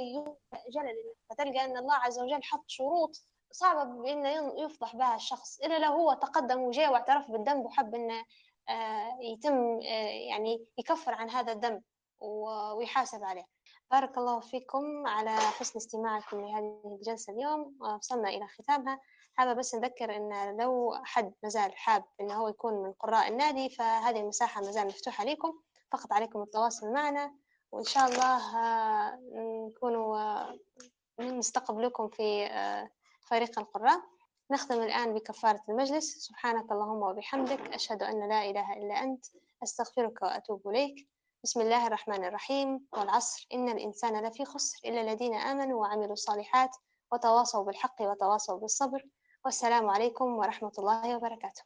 جلل فتلقى أن الله عز وجل حط شروط صعبة بأنه يفضح بها الشخص إلا لو هو تقدم وجاء واعترف بالذنب وحب أنه آه، يتم آه، يعني يكفر عن هذا الذنب ويحاسب عليه. بارك الله فيكم على حسن استماعكم لهذه الجلسة اليوم. وصلنا إلى ختامها. حابة بس نذكر أن لو حد مازال حاب أنه هو يكون من قراء النادي فهذه المساحة مازال مفتوحة لكم. فقط عليكم التواصل معنا وإن شاء الله آه، نكونوا نستقبلكم في فريق القراء. نختم الآن بكفارة المجلس. سبحانك اللهم وبحمدك. أشهد أن لا إله إلا أنت. أستغفرك وأتوب إليك. بسم الله الرحمن الرحيم. والعصر. إن الإنسان لفي خسر إلا الذين آمنوا وعملوا الصالحات وتواصوا بالحق وتواصوا بالصبر. والسلام عليكم ورحمة الله وبركاته.